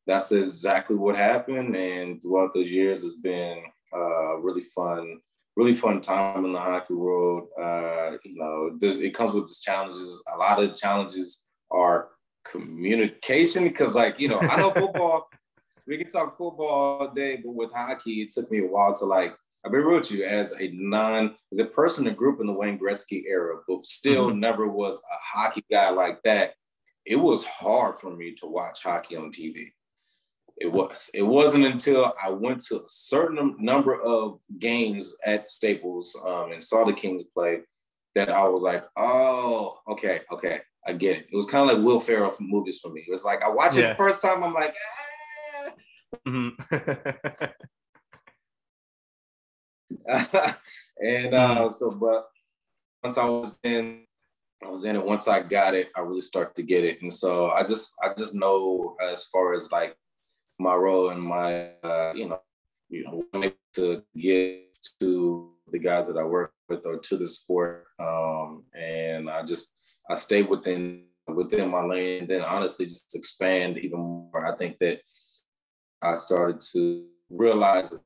that's exactly what happened. And throughout those years, it's been uh, really fun. Really fun time in the hockey world. Uh, you know, it comes with its challenges. A lot of challenges are communication because like you know i know football we can talk football all day, but with hockey, it took me a while to like. I'll be real with you, as a non, as a person a group in the Wayne Gretzky era, but still mm-hmm. never was a hockey guy like that. It was hard for me to watch hockey on TV. It was. It wasn't until I went to a certain number of games at Staples um, and saw the Kings play that I was like, oh, okay, okay, I get it. It was kind of like Will Ferrell from movies for me. It was like I watched yeah. it the first time, I'm like, ah, Mm-hmm. and uh, mm-hmm. so, but once I was in, I was in it. Once I got it, I really started to get it. And so I just, I just know as far as like my role and my, uh, you know, you know, to get to the guys that I work with or to the sport. Um, and I just, I stay within within my lane. Then honestly, just expand even more. I think that I started to realize as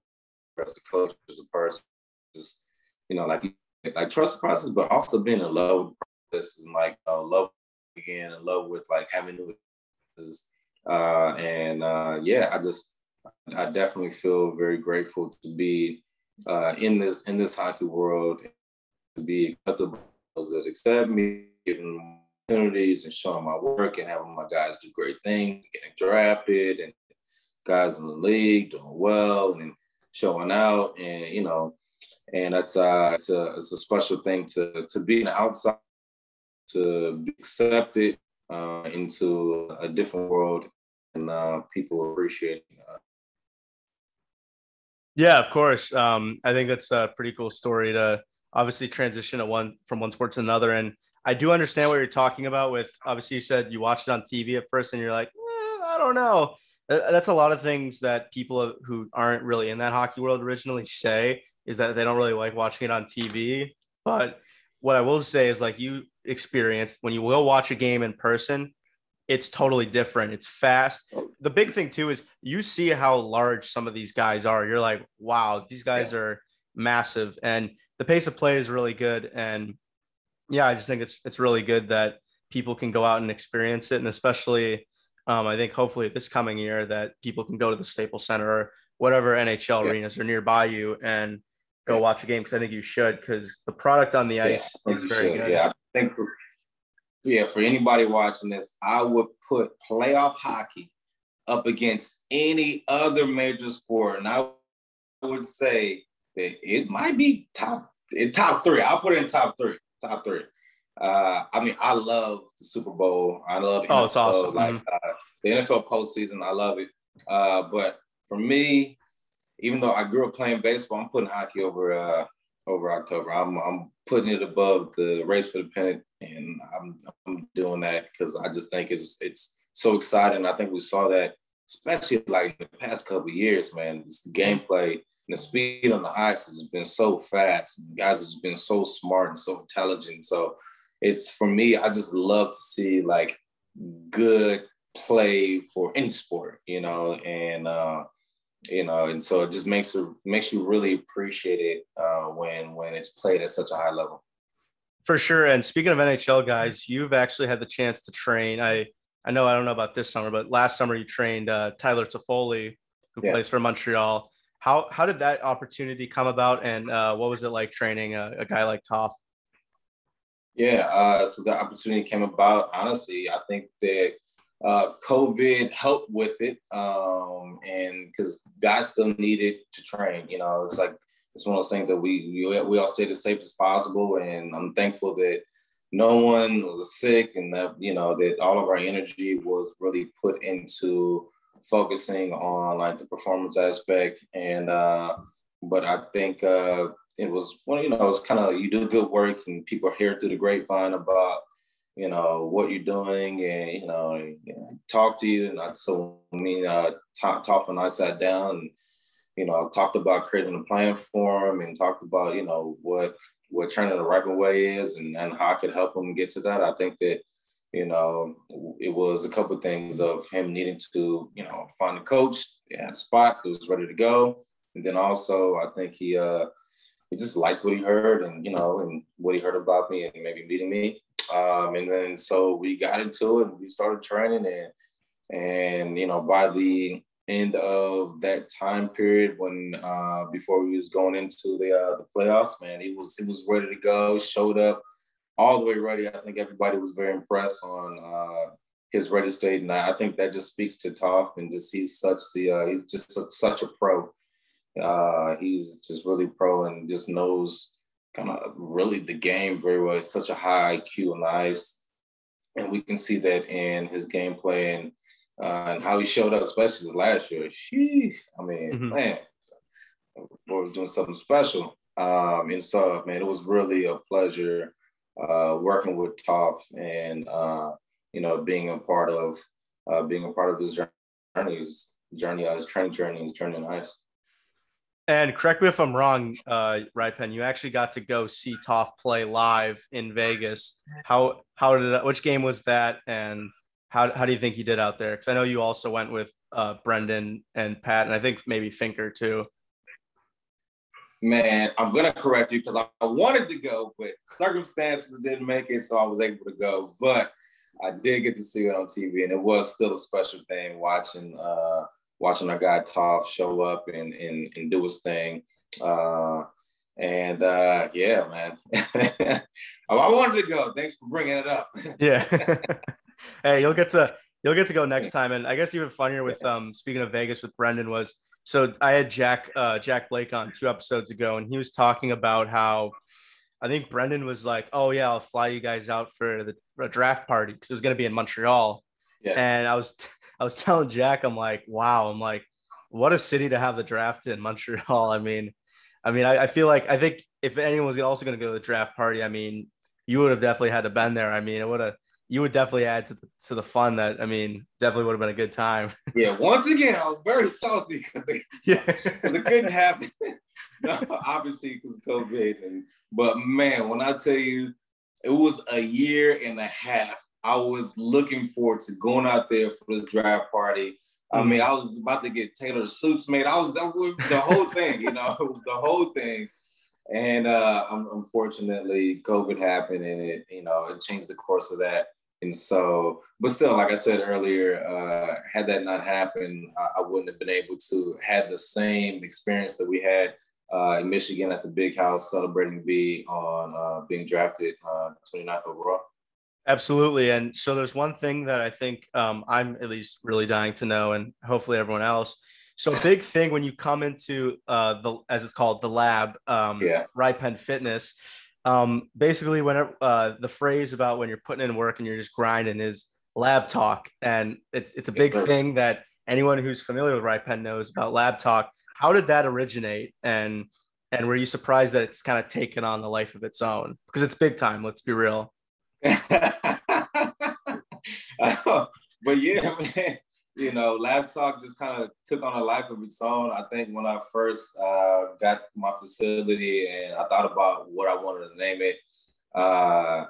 a coach, as a person, just you know, like like trust the process, but also being in love with the process and like uh, love again, in love with like having new uh, and uh, yeah, I just I definitely feel very grateful to be uh, in this in this hockey world, to be acceptable that accept me, giving opportunities and showing my work and having my guys do great things, getting drafted and guys in the league doing well and showing out, and you know, and that's uh, it's a it's a special thing to to be an outside, to be accepted uh, into a different world, and uh, people appreciate. Uh, yeah, of course. Um, I think that's a pretty cool story to obviously transition at one from one sport to another. And I do understand what you're talking about. With obviously, you said you watched it on TV at first, and you're like, eh, I don't know. Uh, that's a lot of things that people who aren't really in that hockey world originally say is that they don't really like watching it on TV. But what I will say is like you experienced when you will watch a game in person, it's totally different. It's fast. The big thing too is you see how large some of these guys are. You're like, wow, these guys yeah. are massive, and the pace of play is really good. And yeah, I just think it's it's really good that people can go out and experience it, and especially um, I think hopefully this coming year that people can go to the Staples Center or whatever NHL yeah. arenas are nearby you and go yeah. watch a game because I think you should because the product on the ice is very good. Yeah, I think for, yeah for anybody watching this, I would put playoff hockey up against any other major sport, and I would say that it might be top top three. I'll put it in top three. Top three. Uh, I mean, I love the Super Bowl. I love oh, NFL, it's awesome. Like mm-hmm. uh, the NFL postseason, I love it. Uh, but for me, even though I grew up playing baseball, I'm putting hockey over uh, over October. I'm I'm putting it above the race for the pennant, and I'm I'm doing that because I just think it's it's so exciting. I think we saw that, especially like the past couple years, man. This gameplay and the speed on the ice has been so fast. Guys have been so smart and so intelligent. So it's for me, I just love to see like good play for any sport, you know, and uh, you know, and so it just makes it makes you really appreciate it uh, when when it's played at such a high level. For sure. And speaking of NHL guys, you've actually had the chance to train. I I know I don't know about this summer, but last summer you trained uh, Tyler Toffoli, who yeah. plays for Montreal. How how did that opportunity come about, and uh, what was it like training a, a guy like Toff? Yeah, uh, so the opportunity came about. Honestly, I think that uh, COVID helped with it, um, and because guys still needed to train. You know, it's like it's one of those things that we we, all stayed as safe as possible, and I'm thankful that no one was sick, and that you know that all of our energy was really put into focusing on like the performance aspect. And uh, but I think uh, it was well, you know, it's kind of you do good work and people hear through the grapevine about you know what you're doing and you know, talk to you and I, so mean uh talk and I sat down and you know talked about creating a plan for him and talked about you know what what training the right way is and, and how I could help him get to that. I think that you know it was a couple of things of him needing to you know find a coach, yeah, spot, who was ready to go, and then also I think he uh he just liked what he heard and you know and what he heard about me and maybe meeting me um, and then so we got into it and we started training and and you know by the end of that time period when uh, before we was going into the uh, the playoffs man he was he was ready to go showed up all the way ready i think everybody was very impressed on uh, his ready state and i think that just speaks to Toph and just he's such the uh, he's just such, such a pro uh, he's just really pro and just knows kind of really the game very well. It's such a high IQ on the ice. And we can see that in his gameplay and uh, and how he showed up, especially this last year. Sheesh. I mean, mm-hmm. man, boy was doing something special. Um, and so, man, it was really a pleasure uh, working with Toph and uh, you know being a part of uh, being a part of his journey, his journey, uh, his training journey, his journey in ice. And correct me if I'm wrong, uh, Ripen. You actually got to go see Toph play live in Vegas. How how did that, which game was that, and how how do you think you did out there? Because I know you also went with uh, Brendan and Pat, and I think maybe Finker too. Man, I'm gonna correct you because I, I wanted to go, but circumstances didn't make it, so I was able to go. But I did get to see it on TV, and it was still a special thing watching. Uh, watching our guy Toph show up and and, and do his thing. Uh, and uh, yeah, man, I wanted to go. Thanks for bringing it up. yeah. hey, you'll get to you'll get to go next time. And I guess even funnier with um speaking of Vegas with Brendan was so I had Jack uh, Jack Blake on two episodes ago, and he was talking about how I think Brendan was like, "Oh yeah, I'll fly you guys out for the draft party because it was going to be in Montreal." Yeah. And I was I was telling Jack, I'm like, wow, I'm like, what a city to have the draft in Montreal. I mean, I mean, I, I feel like I think if anyone was also going to go to the draft party, I mean, you would have definitely had to been there. I mean, it would have you would definitely add to the, to the fun that I mean, definitely would have been a good time. Yeah. Once again, I was very salty because it, yeah. It couldn't happen. no, obviously because COVID. And but man, when I tell you, it was a year and a half I was looking forward to going out there for this draft party. I mean, I was about to get tailored suits made. I was that was the whole thing, you know, the whole thing. And uh, unfortunately, COVID happened, and it, you know, it changed the course of that. And so, but still, like I said earlier, uh, had that not happened, I, I, wouldn't have been able to have the same experience that we had uh, in Michigan at the Big House celebrating B on uh, being drafted 29th uh, overall. Absolutely. And so there's one thing that I think um, I'm at least really dying to know, and hopefully everyone else. So big thing when you come into uh, the as it's called the lab, um, yeah. Fitness. Um, basically, whenever uh, the phrase about when you're putting in work and you're just grinding is lab talk, and it's it's a big thing that anyone who's familiar with Ripen knows about lab talk. How did that originate, and and were you surprised that it's kind of taken on the life of its own because it's big time? Let's be real. but yeah, man, you know, Lab Talk just kind of took on a life of its own. I think when I first uh, got my facility and I thought about what I wanted to name it, uh,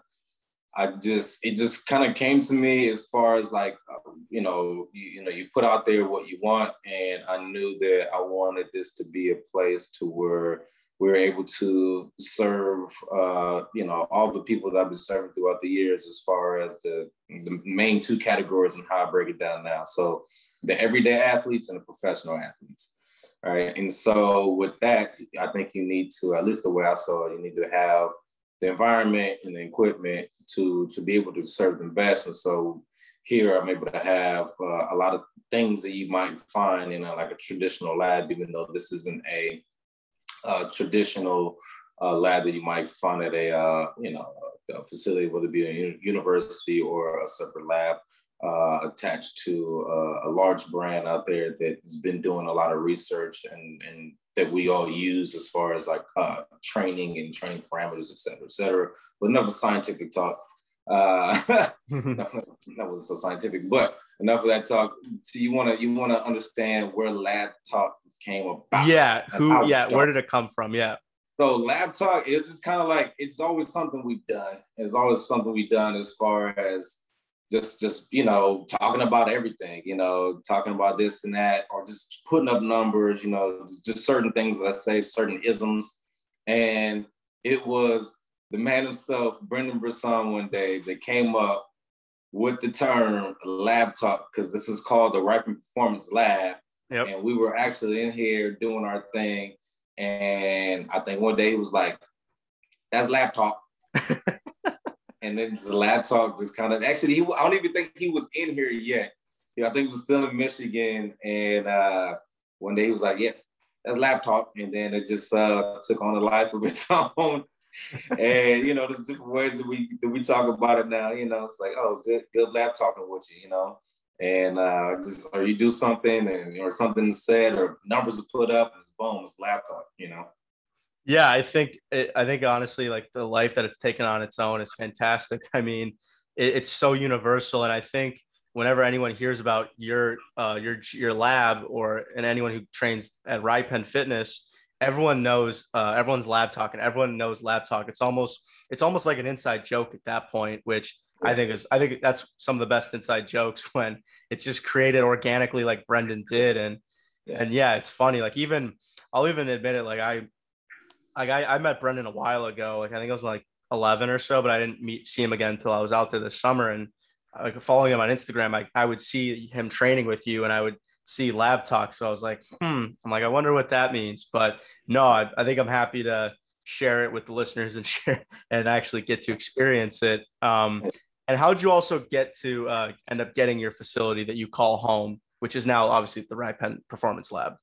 I just it just kind of came to me as far as like uh, you know you, you, know you put out there what you want, and I knew that I wanted this to be a place to where we were able to serve, uh, you know, all the people that I've been serving throughout the years as far as the, the main two categories and how I break it down now. So the everyday athletes and the professional athletes. Right. And so with that, I think you need to, at least the way I saw it, you need to have the environment and the equipment to, to be able to serve them best. And so here I'm able to have uh, a lot of things that you might find in a, like a traditional lab, even though this isn't a uh, traditional uh, lab that you might find at a uh, you know a facility, whether it be a university or a separate lab uh, attached to a large brand out there that has been doing a lot of research and, and that we all use as far as like uh, training and training parameters, et cetera, et cetera. But enough of scientific talk. Uh, that wasn't so scientific, but enough of that talk. So you want to you want to understand where lab talk came about. Yeah, who? Yeah, where did it come from? Yeah. So lab talk is just kind of like it's always something we've done. It's always something we've done as far as just just you know talking about everything you know talking about this and that or just putting up numbers you know just certain things that i say certain isms and it was the man himself brendan brisson one day that came up with the term lab talk because this is called the ripen performance lab yep. and we were actually in here doing our thing and i think one day he was like that's talk and then the talk just kind of actually he, I don't even think he was in here yet. Yeah, I think he was still in Michigan, and uh, one day he was like, "Yeah, that's talk," and then it just uh, took on a life of its own. and you know, there's different ways that we that we talk about it now. You know, it's like, oh, good, good lab talking with you. You know, and uh, just or you do something and or something said or numbers are put up, and it's boom, it's talk. You know. Yeah, I think it, I think honestly, like the life that it's taken on its own is fantastic. I mean, it, it's so universal, and I think whenever anyone hears about your uh, your your lab or and anyone who trains at Ripen Fitness, everyone knows uh, everyone's lab talk, and everyone knows lab talk. It's almost it's almost like an inside joke at that point, which I think is I think that's some of the best inside jokes when it's just created organically, like Brendan did, and and yeah, it's funny. Like even I'll even admit it, like I like I, I met Brendan a while ago. Like I think I was like 11 or so, but I didn't meet see him again until I was out there this summer. And like following him on Instagram, I, I would see him training with you, and I would see lab talk. So I was like, hmm. I'm like, I wonder what that means. But no, I, I think I'm happy to share it with the listeners and share and actually get to experience it. Um, and how did you also get to uh, end up getting your facility that you call home, which is now obviously the Ripen Performance Lab?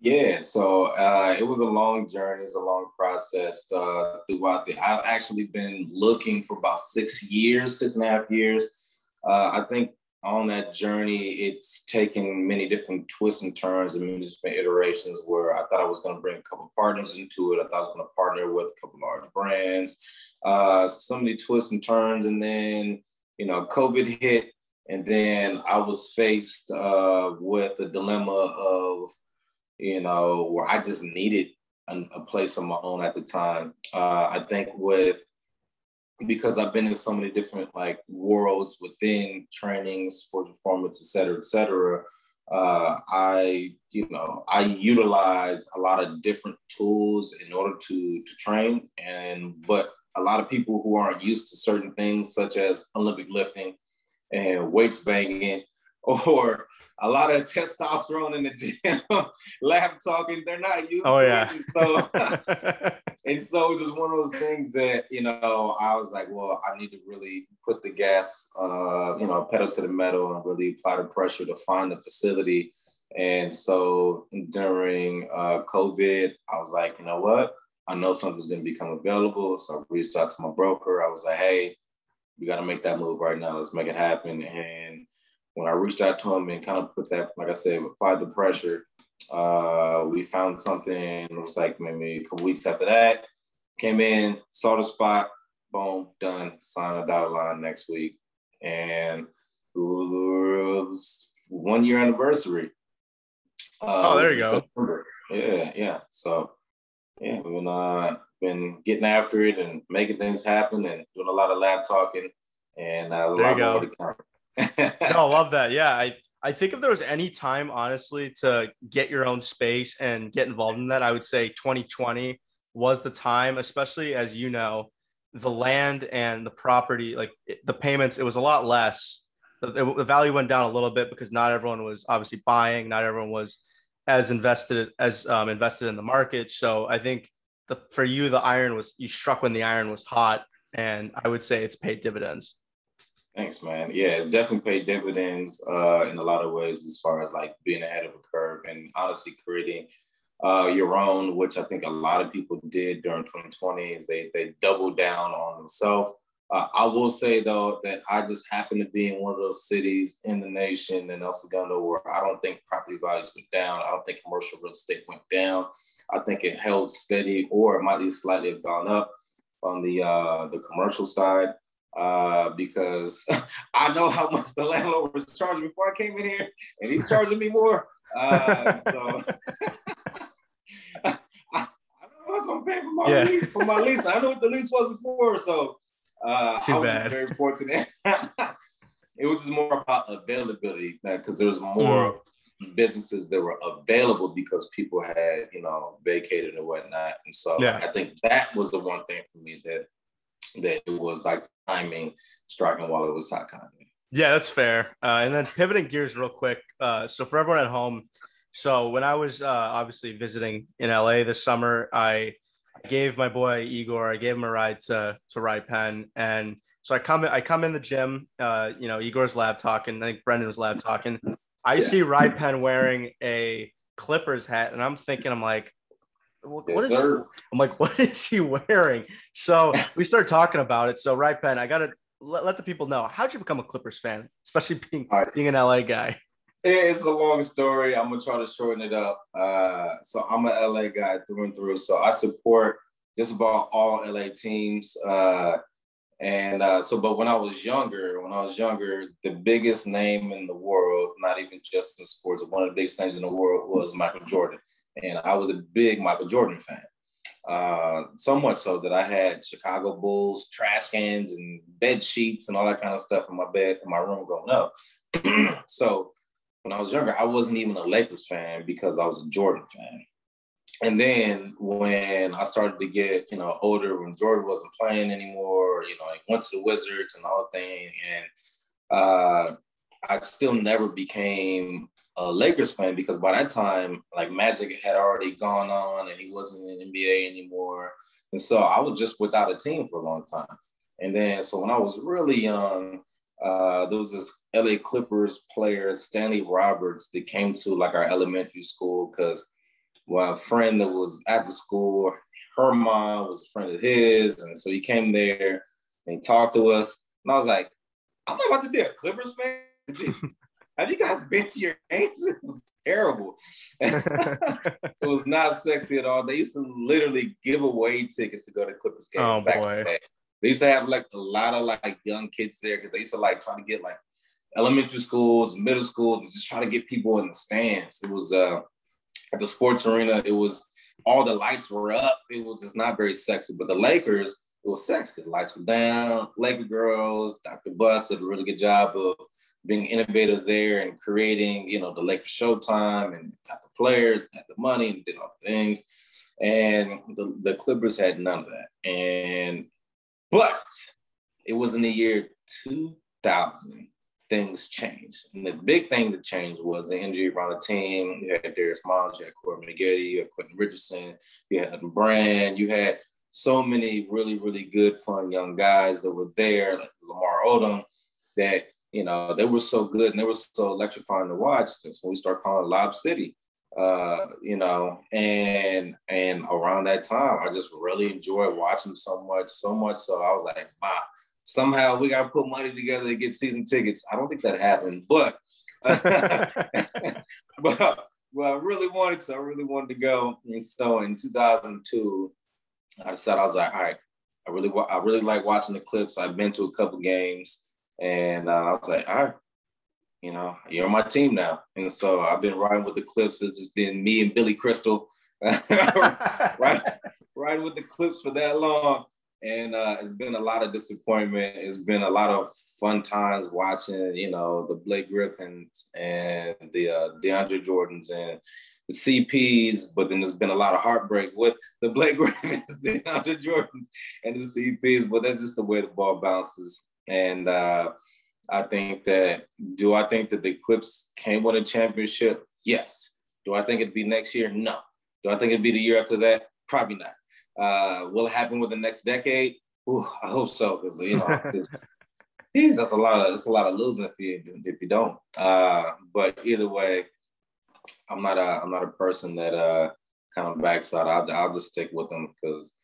Yeah, so uh, it was a long journey, it's a long process uh, throughout the. I've actually been looking for about six years, six and a half years. Uh, I think on that journey, it's taken many different twists and turns and many different iterations where I thought I was going to bring a couple partners into it. I thought I was going to partner with a couple large brands, uh, so many twists and turns. And then, you know, COVID hit. And then I was faced uh, with the dilemma of, you know, where I just needed a, a place of my own at the time. Uh, I think with because I've been in so many different like worlds within training, sports performance, et cetera, et cetera. Uh, I, you know, I utilize a lot of different tools in order to to train, and but a lot of people who aren't used to certain things, such as Olympic lifting and weights banging, or a lot of testosterone in the gym, lab talking. They're not used oh, to yeah. it. And so, and so just one of those things that, you know, I was like, well, I need to really put the gas, uh, you know, pedal to the metal and really apply the pressure to find the facility. And so during uh, COVID, I was like, you know what? I know something's going to become available. So I reached out to my broker. I was like, hey, we got to make that move right now. Let's make it happen. And when I reached out to him and kind of put that, like I said, applied the pressure, uh, we found something. It was like maybe a couple weeks after that. Came in, saw the spot, boom, done. Sign a dotted line next week, and it was one year anniversary. Uh, oh, there you go. September. Yeah, yeah. So yeah, we've been uh, been getting after it and making things happen and doing a lot of lab talking and uh, a there lot more to come no, I love that. Yeah, I I think if there was any time, honestly, to get your own space and get involved in that, I would say 2020 was the time, especially as you know, the land and the property, like the payments, it was a lot less. The, the value went down a little bit because not everyone was obviously buying, not everyone was as invested as um, invested in the market. So I think the for you, the iron was you struck when the iron was hot, and I would say it's paid dividends. Thanks, man. Yeah, it definitely paid dividends uh, in a lot of ways as far as like being ahead of a curve and honestly creating uh, your own, which I think a lot of people did during 2020. They they doubled down on themselves. Uh, I will say though that I just happen to be in one of those cities in the nation in El Segundo where I don't think property values went down. I don't think commercial real estate went down. I think it held steady, or it might have slightly have gone up on the uh, the commercial side uh, because I know how much the landlord was charging before I came in here, and he's charging me more. Uh, so I, I, don't know what I'm paying for my yeah. lease. For my lease, I know what the lease was before, so uh, I was bad. very fortunate. it was just more about availability because there was more. Mm businesses that were available because people had, you know, vacated and whatnot. And so yeah. I think that was the one thing for me that that it was like timing striking while it was hot kind of thing. Yeah, that's fair. Uh, and then pivoting gears real quick. Uh, so for everyone at home, so when I was uh, obviously visiting in LA this summer, I gave my boy Igor, I gave him a ride to to Ripen, and so I come I come in the gym, uh, you know, Igor's lab talking. I think Brendan was lab talking, I yeah. see Ripen wearing a Clippers hat, and I'm thinking, I'm like, what yes, is? Sir. I'm like, what is he wearing? So we start talking about it. So right, Penn, I gotta let, let the people know how'd you become a Clippers fan, especially being right. being an LA guy. It's a long story. I'm gonna try to shorten it up. Uh, so I'm an LA guy through and through. So I support just about all LA teams. Uh, and uh, so, but when I was younger, when I was younger, the biggest name in the world, not even just in sports, one of the biggest names in the world was Michael Jordan. And I was a big Michael Jordan fan. Uh, so much so that I had Chicago Bulls trash cans and bed sheets and all that kind of stuff in my bed in my room growing up. so when I was younger, I wasn't even a Lakers fan because I was a Jordan fan and then when I started to get, you know, older, when Jordan wasn't playing anymore, you know, he went to the Wizards and all the thing, and uh, I still never became a Lakers fan because by that time, like Magic had already gone on and he wasn't in the NBA anymore, and so I was just without a team for a long time. And then, so when I was really young, uh, there was this LA Clippers player, Stanley Roberts, that came to like our elementary school because my friend that was at the school, her mom was a friend of his. And so he came there and he talked to us. And I was like, I'm not about to be a Clippers fan. Have you guys been to your games? It was terrible. it was not sexy at all. They used to literally give away tickets to go to Clippers games. Oh boy. They used to have like a lot of like young kids there because they used to like try to get like elementary schools, middle schools, just try to get people in the stands. It was uh at the sports arena, it was all the lights were up. It was just not very sexy. But the Lakers, it was sexy. The lights were down. Laker girls, Dr. Buss did a really good job of being innovative there and creating, you know, the Lakers Showtime and got the players, had the money, and did all the things. And the, the Clippers had none of that. And but it was in the year 2000 things changed. And the big thing that changed was the injury around the team. You had Darius Miles, you had Corey Maggette, you had Quentin Richardson, you had Brand, you had so many really, really good, fun young guys that were there, like Lamar Odom, that, you know, they were so good and they were so electrifying to watch since when we started calling Lob City. Uh, you know, and and around that time, I just really enjoyed watching so much, so much. So I was like, wow, somehow we got to put money together to get season tickets. I don't think that happened, but but well, I really wanted to. I really wanted to go, and so in 2002, I decided I was like, all right, I really I really like watching the clips. I've been to a couple games, and uh, I was like, all right. You know, you're on my team now. And so I've been riding with the clips. It's just been me and Billy Crystal right, riding with the clips for that long and uh, it's been a lot of disappointment. It's been a lot of fun times watching, you know, the Blake Griffins and the uh, DeAndre Jordans and the CPs, but then there's been a lot of heartbreak with the Blake Griffins, the DeAndre Jordans, and the CPs. But that's just the way the ball bounces. And uh, I think that do I think that the Clips can win a championship? Yes. Do I think it'd be next year? No. Do I think it'd be the year after that? Probably not. Uh, will it happen with the next decade? Ooh, I hope so, because you know, geez, that's a lot of that's a lot of losing if you if you don't. Uh, but either way, I'm not a I'm not a person that uh kind of backside. I'll I'll just stick with them because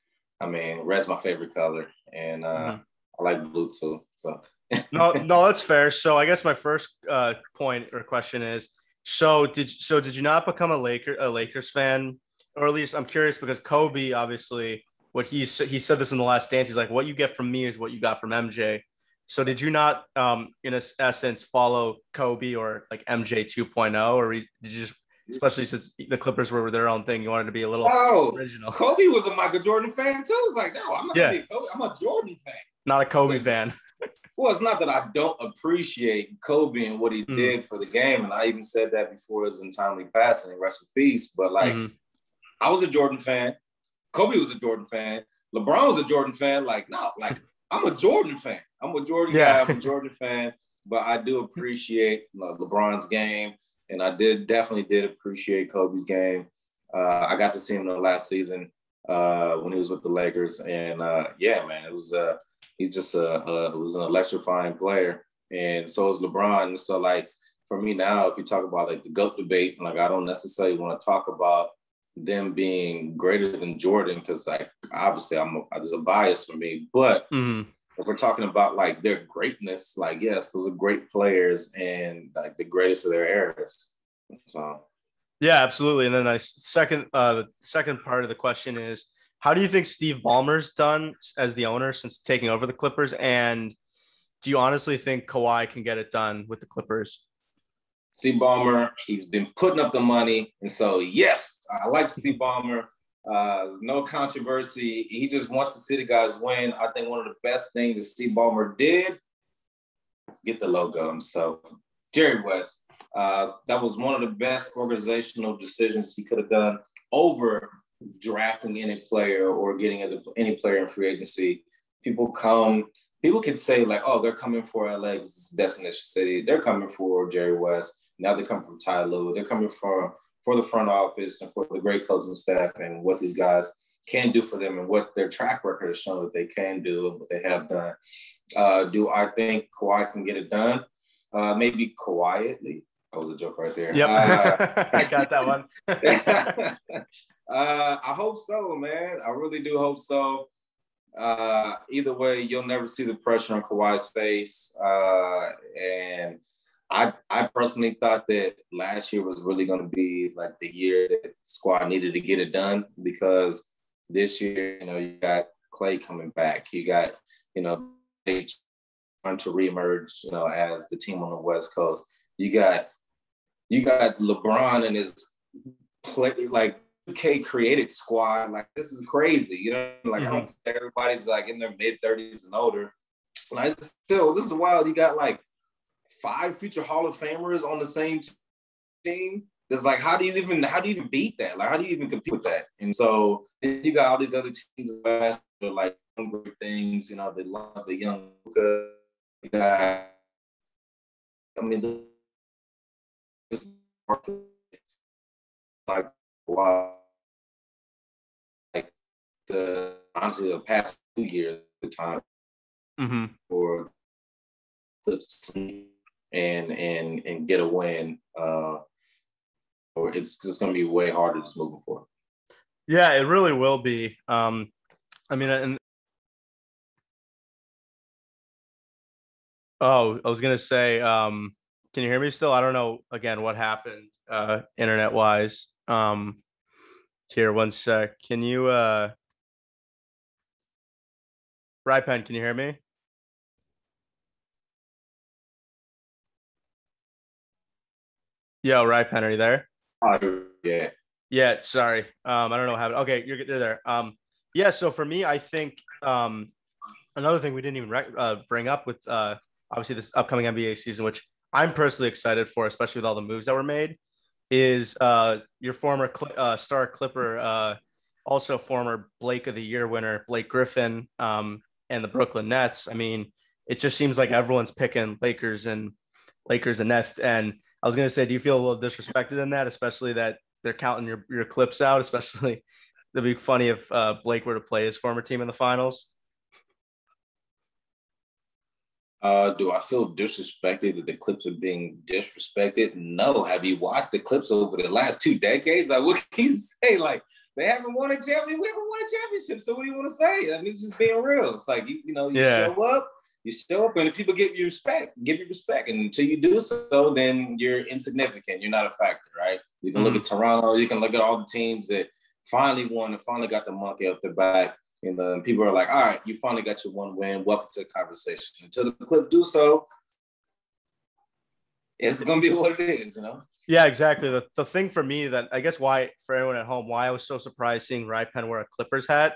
I mean red's my favorite color, and uh, mm-hmm. I like blue too. So no, no, that's fair. So I guess my first uh, point or question is: so did so did you not become a Laker a Lakers fan or at least I'm curious because Kobe, obviously, what he he said this in the last dance. He's like, "What you get from me is what you got from MJ." So did you not, um, in a essence, follow Kobe or like MJ 2.0, or did you just, especially since the Clippers were their own thing, you wanted to be a little oh, original? Kobe was a Michael Jordan fan too. It's like, no, I'm not. Yeah. Kobe, I'm a Jordan fan. Not a Kobe like, fan. well, it's not that I don't appreciate Kobe and what he mm. did for the game, and I even said that before his untimely passing. Rest in peace. But like, mm-hmm. I was a Jordan fan. Kobe was a Jordan fan. LeBron was a Jordan fan. Like, no, like I'm a Jordan fan. I'm a Jordan yeah. guy. I'm a Jordan fan, but I do appreciate LeBron's game, and I did definitely did appreciate Kobe's game. Uh, I got to see him in the last season uh, when he was with the Lakers, and uh, yeah, man, it was uh, he's just a, a was an electrifying player, and so is LeBron. So like for me now, if you talk about like the goat debate, like I don't necessarily want to talk about them being greater than Jordan because like obviously I'm a, there's a bias for me, but mm-hmm if we're talking about like their greatness, like yes, those are great players and like the greatest of their eras. So yeah, absolutely. And then the second uh the second part of the question is how do you think Steve Ballmer's done as the owner since taking over the Clippers? And do you honestly think Kawhi can get it done with the Clippers? Steve Ballmer, he's been putting up the money. And so, yes, I like Steve Ballmer. Uh, no controversy. He just wants to see the guys win. I think one of the best things that Steve Ballmer did get the logo himself. Jerry West. Uh, that was one of the best organizational decisions he could have done over drafting any player or getting any player in free agency. People come, people can say like, oh, they're coming for LA, this is destination city. They're coming for Jerry West. Now they're coming from Ty Lue. They're coming from for the front office and for the great coaching staff and what these guys can do for them and what their track record has shown that they can do and what they have done. Uh, do I think Kawhi can get it done? Uh, maybe quietly. That was a joke right there. Yep. Uh, I got that one. uh, I hope so, man. I really do hope so. Uh, either way, you'll never see the pressure on Kawhi's face. Uh, and I I personally thought that last year was really going to be like the year that squad needed to get it done because this year, you know, you got Clay coming back, you got you know they trying to reemerge, you know, as the team on the West Coast. You got you got LeBron and his play like 2K created squad. Like this is crazy, you know. Like mm-hmm. everybody's like in their mid thirties and older. Like still, this is wild. You got like five future Hall of Famers on the same team. It's like, how do you even how do you even beat that? Like, how do you even compete with that? And so you got all these other teams that are like things. You know, they love the young guy. I mean, like wow, the honestly the past two years, the time mm-hmm. for Clips and and and get a win, uh, or it's just going to be way harder just moving forward. Yeah, it really will be. Um, I mean, and oh, I was gonna say, um, can you hear me still? I don't know. Again, what happened uh, internet wise? Um, here, one sec. Can you, uh, Ripen, can you hear me? Yo, right, Pen, are you there? Oh, yeah. Yeah, sorry. Um, I don't know what happened. Okay, you're, you're there. Um, yeah. So for me, I think um, another thing we didn't even rec- uh, bring up with uh, obviously this upcoming NBA season, which I'm personally excited for, especially with all the moves that were made, is uh, your former cl- uh, star Clipper, uh, also former Blake of the Year winner Blake Griffin, um, and the Brooklyn Nets. I mean, it just seems like everyone's picking Lakers and Lakers and Nets, and I was gonna say, do you feel a little disrespected in that, especially that they're counting your, your clips out, especially it'd be funny if uh, Blake were to play his former team in the finals. Uh, do I feel disrespected that the clips are being disrespected? No. Have you watched the clips over the last two decades? Like, what can you say? Like, they haven't won a champion. We haven't won a championship. So what do you want to say? I mean, it's just being real. It's like you, you know, you yeah. show up, you show up and people give you respect, give you respect. And until you do so, then you're insignificant. You're not a factor, right? You can mm-hmm. look at Toronto, you can look at all the teams that finally won and finally got the monkey off their back. And then people are like, all right, you finally got your one win. Welcome to the conversation. Until the Clip do so, it's gonna be what it is, you know. Yeah, exactly. The, the thing for me that I guess why for everyone at home, why I was so surprised seeing Ripen wear a Clippers hat.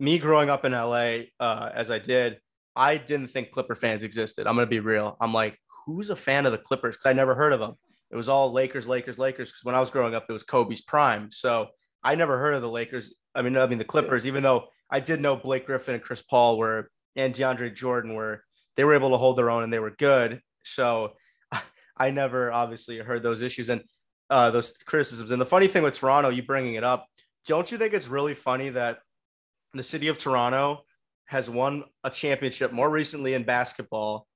Me growing up in LA, uh, as I did, I didn't think Clipper fans existed. I'm gonna be real. I'm like, who's a fan of the Clippers? Because I never heard of them. It was all Lakers, Lakers, Lakers. Because when I was growing up, it was Kobe's prime. So I never heard of the Lakers. I mean, I mean the Clippers. Even though I did know Blake Griffin and Chris Paul were, and DeAndre Jordan were, they were able to hold their own and they were good. So I never obviously heard those issues and uh, those criticisms. And the funny thing with Toronto, you bringing it up, don't you think it's really funny that the city of Toronto has won a championship more recently in basketball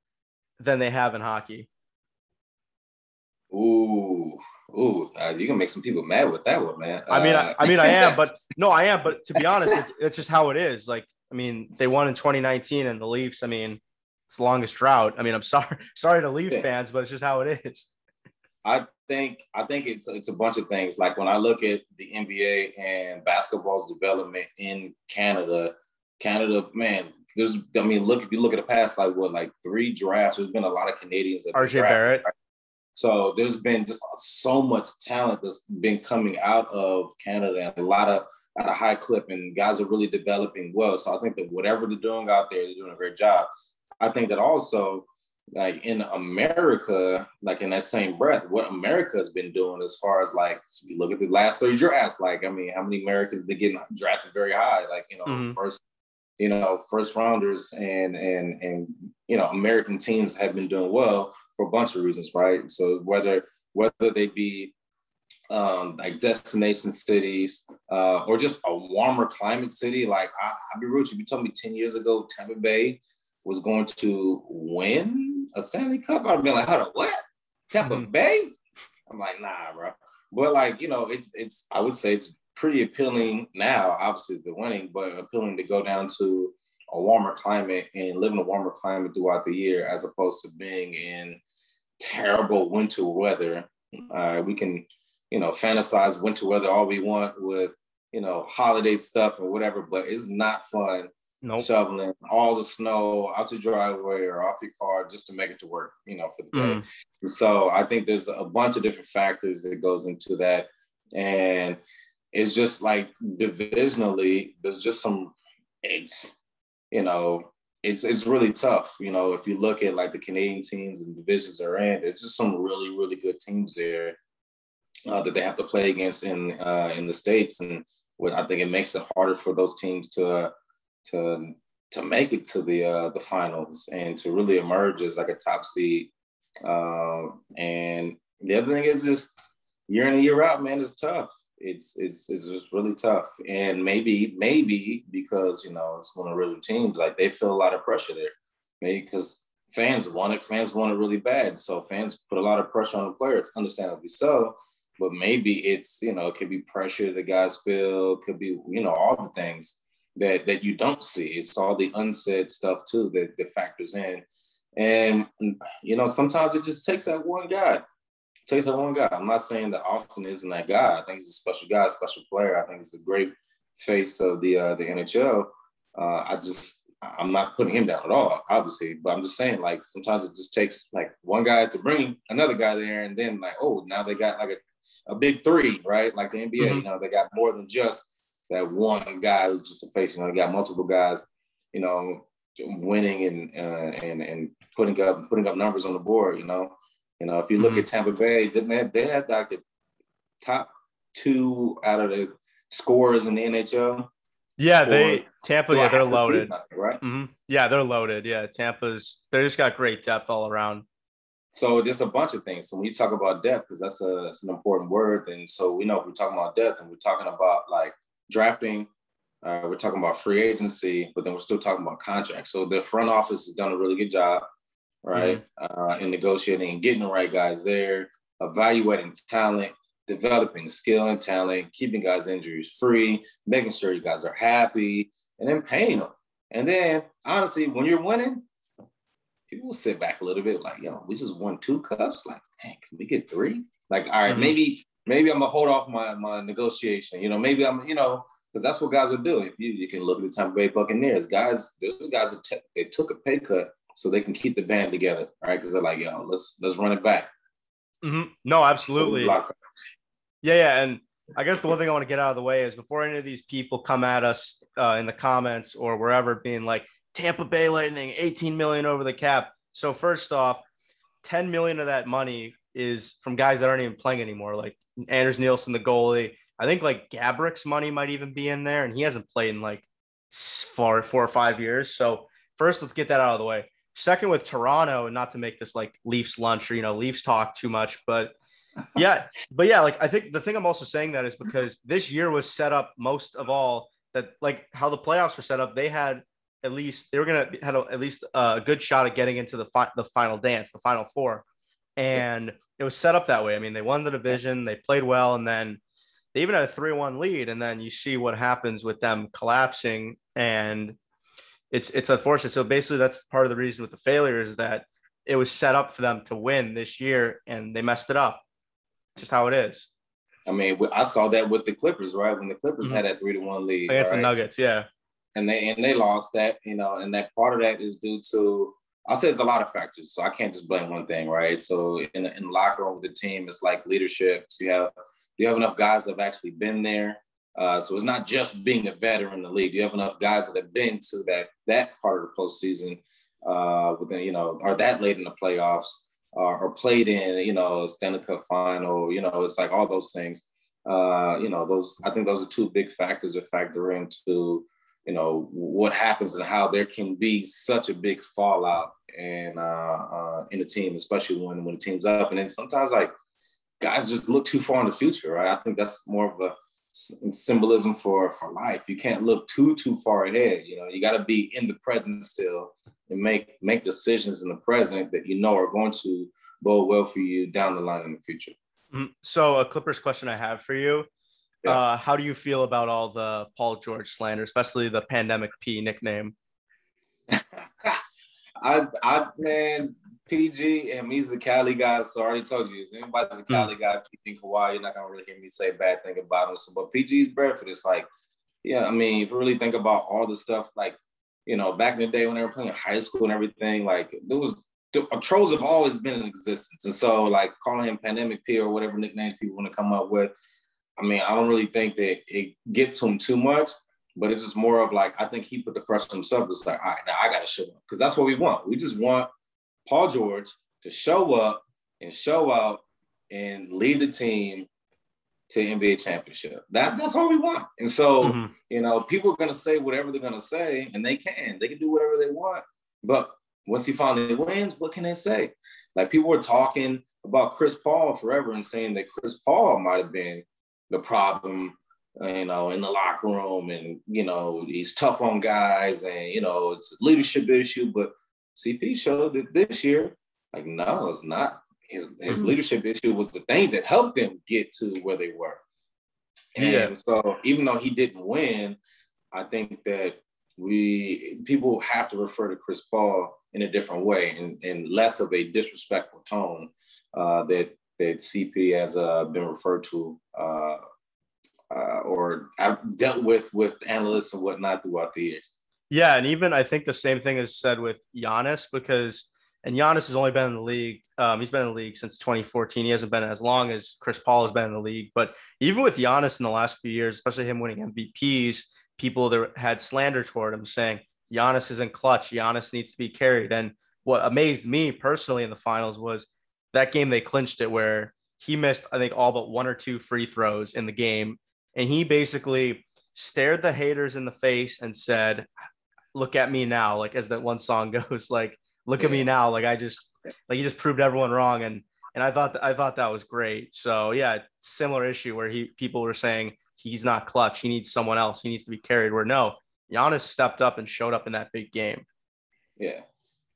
than they have in hockey? Ooh, ooh, uh, you can make some people mad with that one, man. I mean, uh, I, I, mean, I am, but no, I am. But to be honest, it's, it's just how it is. Like, I mean, they won in 2019, and the Leafs. I mean, it's the longest drought. I mean, I'm sorry, sorry to leave fans, but it's just how it is. I think I think it's it's a bunch of things. Like when I look at the NBA and basketball's development in Canada, Canada, man, there's I mean, look if you look at the past, like what, like three drafts. There's been a lot of Canadians that RJ Barrett. Right? So there's been just so much talent that's been coming out of Canada and a lot of at a high clip, and guys are really developing well. So I think that whatever they're doing out there, they're doing a great job. I think that also, like in America, like in that same breath, what America has been doing as far as like, you look at the last three drafts, like, I mean, how many Americans been getting drafted very high? Like, you know, mm-hmm. first, you know, first rounders and, and, and, you know, American teams have been doing well for a bunch of reasons, right? So whether, whether they be um, like destination cities uh, or just a warmer climate city. Like I, I'd be rude if you told me 10 years ago, Tampa Bay was going to win a Stanley Cup, I'd be like, how the what? Tampa mm-hmm. Bay? I'm like, nah, bro. But like, you know, it's it's I would say it's pretty appealing now, obviously the winning, but appealing to go down to a warmer climate and live in a warmer climate throughout the year as opposed to being in terrible winter weather. Uh, we can, you know, fantasize winter weather all we want with, you know, holiday stuff or whatever, but it's not fun nope. shoveling all the snow out your driveway or off your car just to make it to work, you know, for the day. Mm. So I think there's a bunch of different factors that goes into that. And it's just like divisionally, there's just some it's, you know, it's it's really tough. You know, if you look at like the Canadian teams and divisions they're in, there's just some really, really good teams there uh, that they have to play against in uh, in the states, and what I think it makes it harder for those teams to uh, to to make it to the uh, the finals and to really emerge as like a top seed. Uh, and the other thing is just year in and year out, man, it's tough. It's it's it's just really tough. And maybe maybe because you know it's one of the original teams, like they feel a lot of pressure there. Maybe because fans want it, fans want it really bad. So fans put a lot of pressure on the players, understandably so. But maybe it's you know it could be pressure the guys feel, could be you know all the things that that you don't see. It's all the unsaid stuff too that, that factors in. And you know, sometimes it just takes that one guy. It takes that one guy. I'm not saying that Austin isn't that guy. I think he's a special guy, special player. I think he's a great face of the uh, the NHL. Uh, I just I'm not putting him down at all, obviously, but I'm just saying like sometimes it just takes like one guy to bring another guy there, and then like oh now they got like a, a big three, right? Like the NBA, mm-hmm. you know, they got more than just that one guy who's just a face. You know, they got multiple guys, you know, winning and uh, and and putting up putting up numbers on the board. You know, you know, if you look mm-hmm. at Tampa Bay, they, man, they had like the top two out of the scorers in the NHL. Yeah, they Tampa. Yeah, they're loaded. right? Mm-hmm. Yeah, they're loaded. Yeah, Tampa's. They just got great depth all around. So there's a bunch of things. So when you talk about depth, because that's a that's an important word, and so we know if we're talking about depth, and we're talking about like drafting, uh, we're talking about free agency, but then we're still talking about contracts. So the front office has done a really good job, right, mm-hmm. uh, in negotiating and getting the right guys there, evaluating talent, developing skill and talent, keeping guys injuries free, making sure you guys are happy, and then paying them. And then honestly, when you're winning, people will sit back a little bit like, yo, we just won two cups. Like, man, can we get three? Like, all right, mm-hmm. maybe maybe I'm gonna hold off my my negotiation. You know, maybe I'm, you know, because that's what guys are doing. If you you can look at the Tampa Bay Buccaneers, guys, the guys t- they took a pay cut so they can keep the band together, right? Because they're like, yo, let's let's run it back. Mm-hmm. No, absolutely. So yeah, yeah, and I guess the one thing I want to get out of the way is before any of these people come at us uh, in the comments or wherever, being like Tampa Bay Lightning, 18 million over the cap. So first off, 10 million of that money is from guys that aren't even playing anymore, like Anders Nilsson, the goalie. I think like Gaborik's money might even be in there, and he hasn't played in like four, four or five years. So first, let's get that out of the way. Second, with Toronto, and not to make this like Leafs lunch or you know Leafs talk too much, but yeah, but yeah, like I think the thing I'm also saying that is because this year was set up most of all that like how the playoffs were set up. They had at least they were gonna had a, at least a good shot at getting into the fi- the final dance, the final four, and it was set up that way. I mean, they won the division, they played well, and then they even had a three-one lead, and then you see what happens with them collapsing, and it's it's unfortunate. So basically, that's part of the reason with the failure is that it was set up for them to win this year, and they messed it up. Just how it is. I mean, I saw that with the Clippers, right? When the Clippers mm-hmm. had that three to one lead against right? the Nuggets, yeah and they and they lost that, you know, and that part of that is due to I'll say there's a lot of factors, so I can't just blame one thing, right? So in in locker room with the team, it's like leadership. So you have you have enough guys that have actually been there. Uh, so it's not just being a veteran in the league. Do You have enough guys that have been to that that part of the postseason, uh, within you know, are that late in the playoffs, uh, or played in you know Stanley Cup final. You know, it's like all those things. Uh, you know, those I think those are two big factors that factor into you know what happens and how there can be such a big fallout and uh, uh, in the team, especially when when the team's up. And then sometimes like guys just look too far in the future, right? I think that's more of a symbolism for for life. You can't look too too far ahead. You know, you got to be in the present still and make make decisions in the present that you know are going to bode well for you down the line in the future. Mm-hmm. So, a Clippers question I have for you yeah. Uh, how do you feel about all the Paul George slander, especially the pandemic P nickname? I, I, man, PG and he's a Cali guy. So I already told you, if anybody's a. Cali mm. guy, PG Kawhi, you're not gonna really hear me say bad thing about him. So, but PG's Bradford. It's like, yeah, I mean, if you really think about all the stuff, like, you know, back in the day when they were playing high school and everything, like there was trolls have always been in existence. And so, like, calling him Pandemic P or whatever nicknames people want to come up with, I mean, I don't really think that it gets to him too much, but it's just more of like I think he put the pressure on himself. It's like, all right, now I got to show up because that's what we want. We just want Paul George to show up and show out and lead the team to NBA championship. That's that's all we want. And so, mm-hmm. you know, people are gonna say whatever they're gonna say, and they can. They can do whatever they want. But once he finally wins, what can they say? Like people were talking about Chris Paul forever and saying that Chris Paul might have been the problem, you know, in the locker room, and you know he's tough on guys, and you know it's a leadership issue. But CP showed that this year, like no, it's not. His his mm-hmm. leadership issue was the thing that helped them get to where they were. And yeah. so even though he didn't win, I think that we people have to refer to Chris Paul in a different way and, and less of a disrespectful tone uh, that that CP has uh, been referred to uh, uh, or I've dealt with with analysts and whatnot throughout the years. Yeah, and even I think the same thing is said with Giannis because and Giannis has only been in the league. Um, he's been in the league since 2014. He hasn't been as long as Chris Paul has been in the league. But even with Giannis in the last few years, especially him winning MVPs, people that had slander toward him saying Giannis isn't clutch. Giannis needs to be carried. And what amazed me personally in the finals was that game they clinched it where he missed, I think, all but one or two free throws in the game. And he basically stared the haters in the face and said, Look at me now. Like, as that one song goes, like, look at me now. Like, I just, like, he just proved everyone wrong. And, and I thought, I thought that was great. So, yeah, similar issue where he, people were saying he's not clutch. He needs someone else. He needs to be carried. Where no, Giannis stepped up and showed up in that big game. Yeah.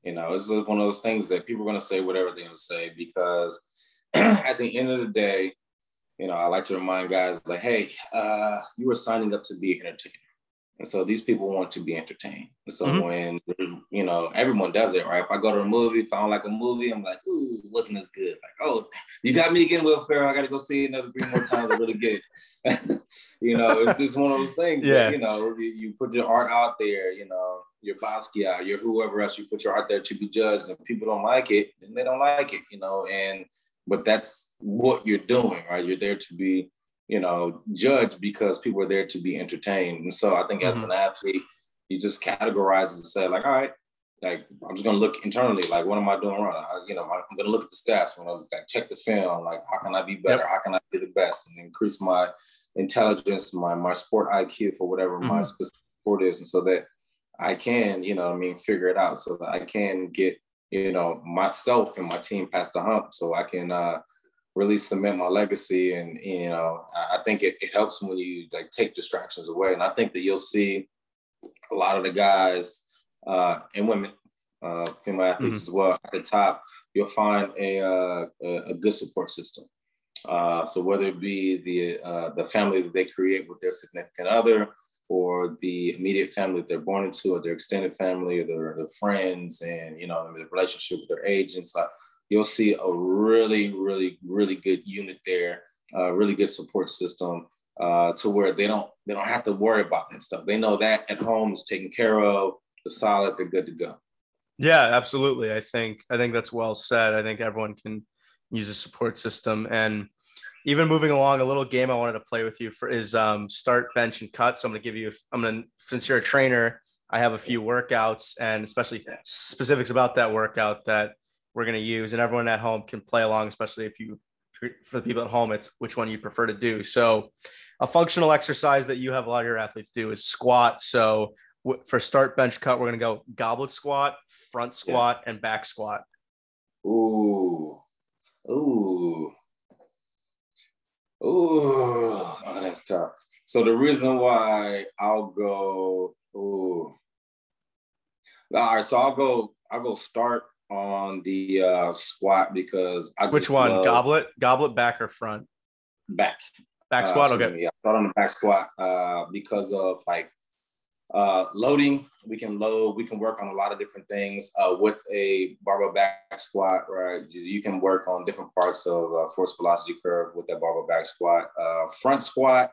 You know, it's just one of those things that people are going to say whatever they're going to say because at the end of the day, you know, I like to remind guys like, hey, uh, you were signing up to be an entertainer. And so these people want to be entertained. And so mm-hmm. when you know everyone does it, right? If I go to a movie, if I don't like a movie, I'm like, ooh, it wasn't as good. Like, oh, you got me again, Will Ferrell. I got to go see it another three more times to really get it. you know, it's just one of those things. Yeah. That, you know, you, you, put your art out there. You know, your Basquiat, your whoever else you put your art there to be judged, and if people don't like it, then they don't like it. You know, and but that's what you're doing, right? You're there to be you know, judged because people are there to be entertained. And so I think mm-hmm. as an athlete, you just categorize and say, like, all right, like I'm just gonna look internally, like what am I doing wrong? I, you know, I'm gonna look at the stats, when I like check the film, like how can I be better? Yep. How can I be the best and increase my intelligence, my my sport IQ for whatever mm-hmm. my specific sport is, and so that I can, you know, I mean, figure it out so that I can get, you know, myself and my team past the hump, so I can uh, really cement my legacy. And you know, I think it, it helps when you like take distractions away. And I think that you'll see a lot of the guys uh, and women, uh, female athletes mm-hmm. as well, at the top, you'll find a, uh, a, good support system. Uh, so whether it be the uh, the family that they create with their significant other, or the immediate family that they're born into, or their extended family, or their, their friends, and you know the relationship with their agents, like you'll see a really, really, really good unit there, a really good support system uh, to where they don't they don't have to worry about that stuff. They know that at home is taken care of, they're solid, they're good to go. Yeah, absolutely. I think I think that's well said. I think everyone can use a support system and even moving along a little game I wanted to play with you for is um, start bench and cut. So I'm going to give you I'm going to since you're a trainer, I have a few workouts and especially specifics about that workout that we're going to use, and everyone at home can play along, especially if you for the people at home, it's which one you prefer to do. So, a functional exercise that you have a lot of your athletes do is squat. So, for start bench cut, we're going to go goblet squat, front squat, yeah. and back squat. Ooh, ooh, ooh, oh, that's tough. So the reason why I'll go, ooh, all right. So I'll go. I'll go start on the uh, squat because I which one? goblet? Goblet back or front? Back. Back uh, squat? uh, okay. yeah start on the back squat uh, because of like uh, loading. We can load we can work on a lot of different things uh, with a barbell back squat right? You can work on different parts of uh, force velocity curve with that barbell back squat. Uh, front squat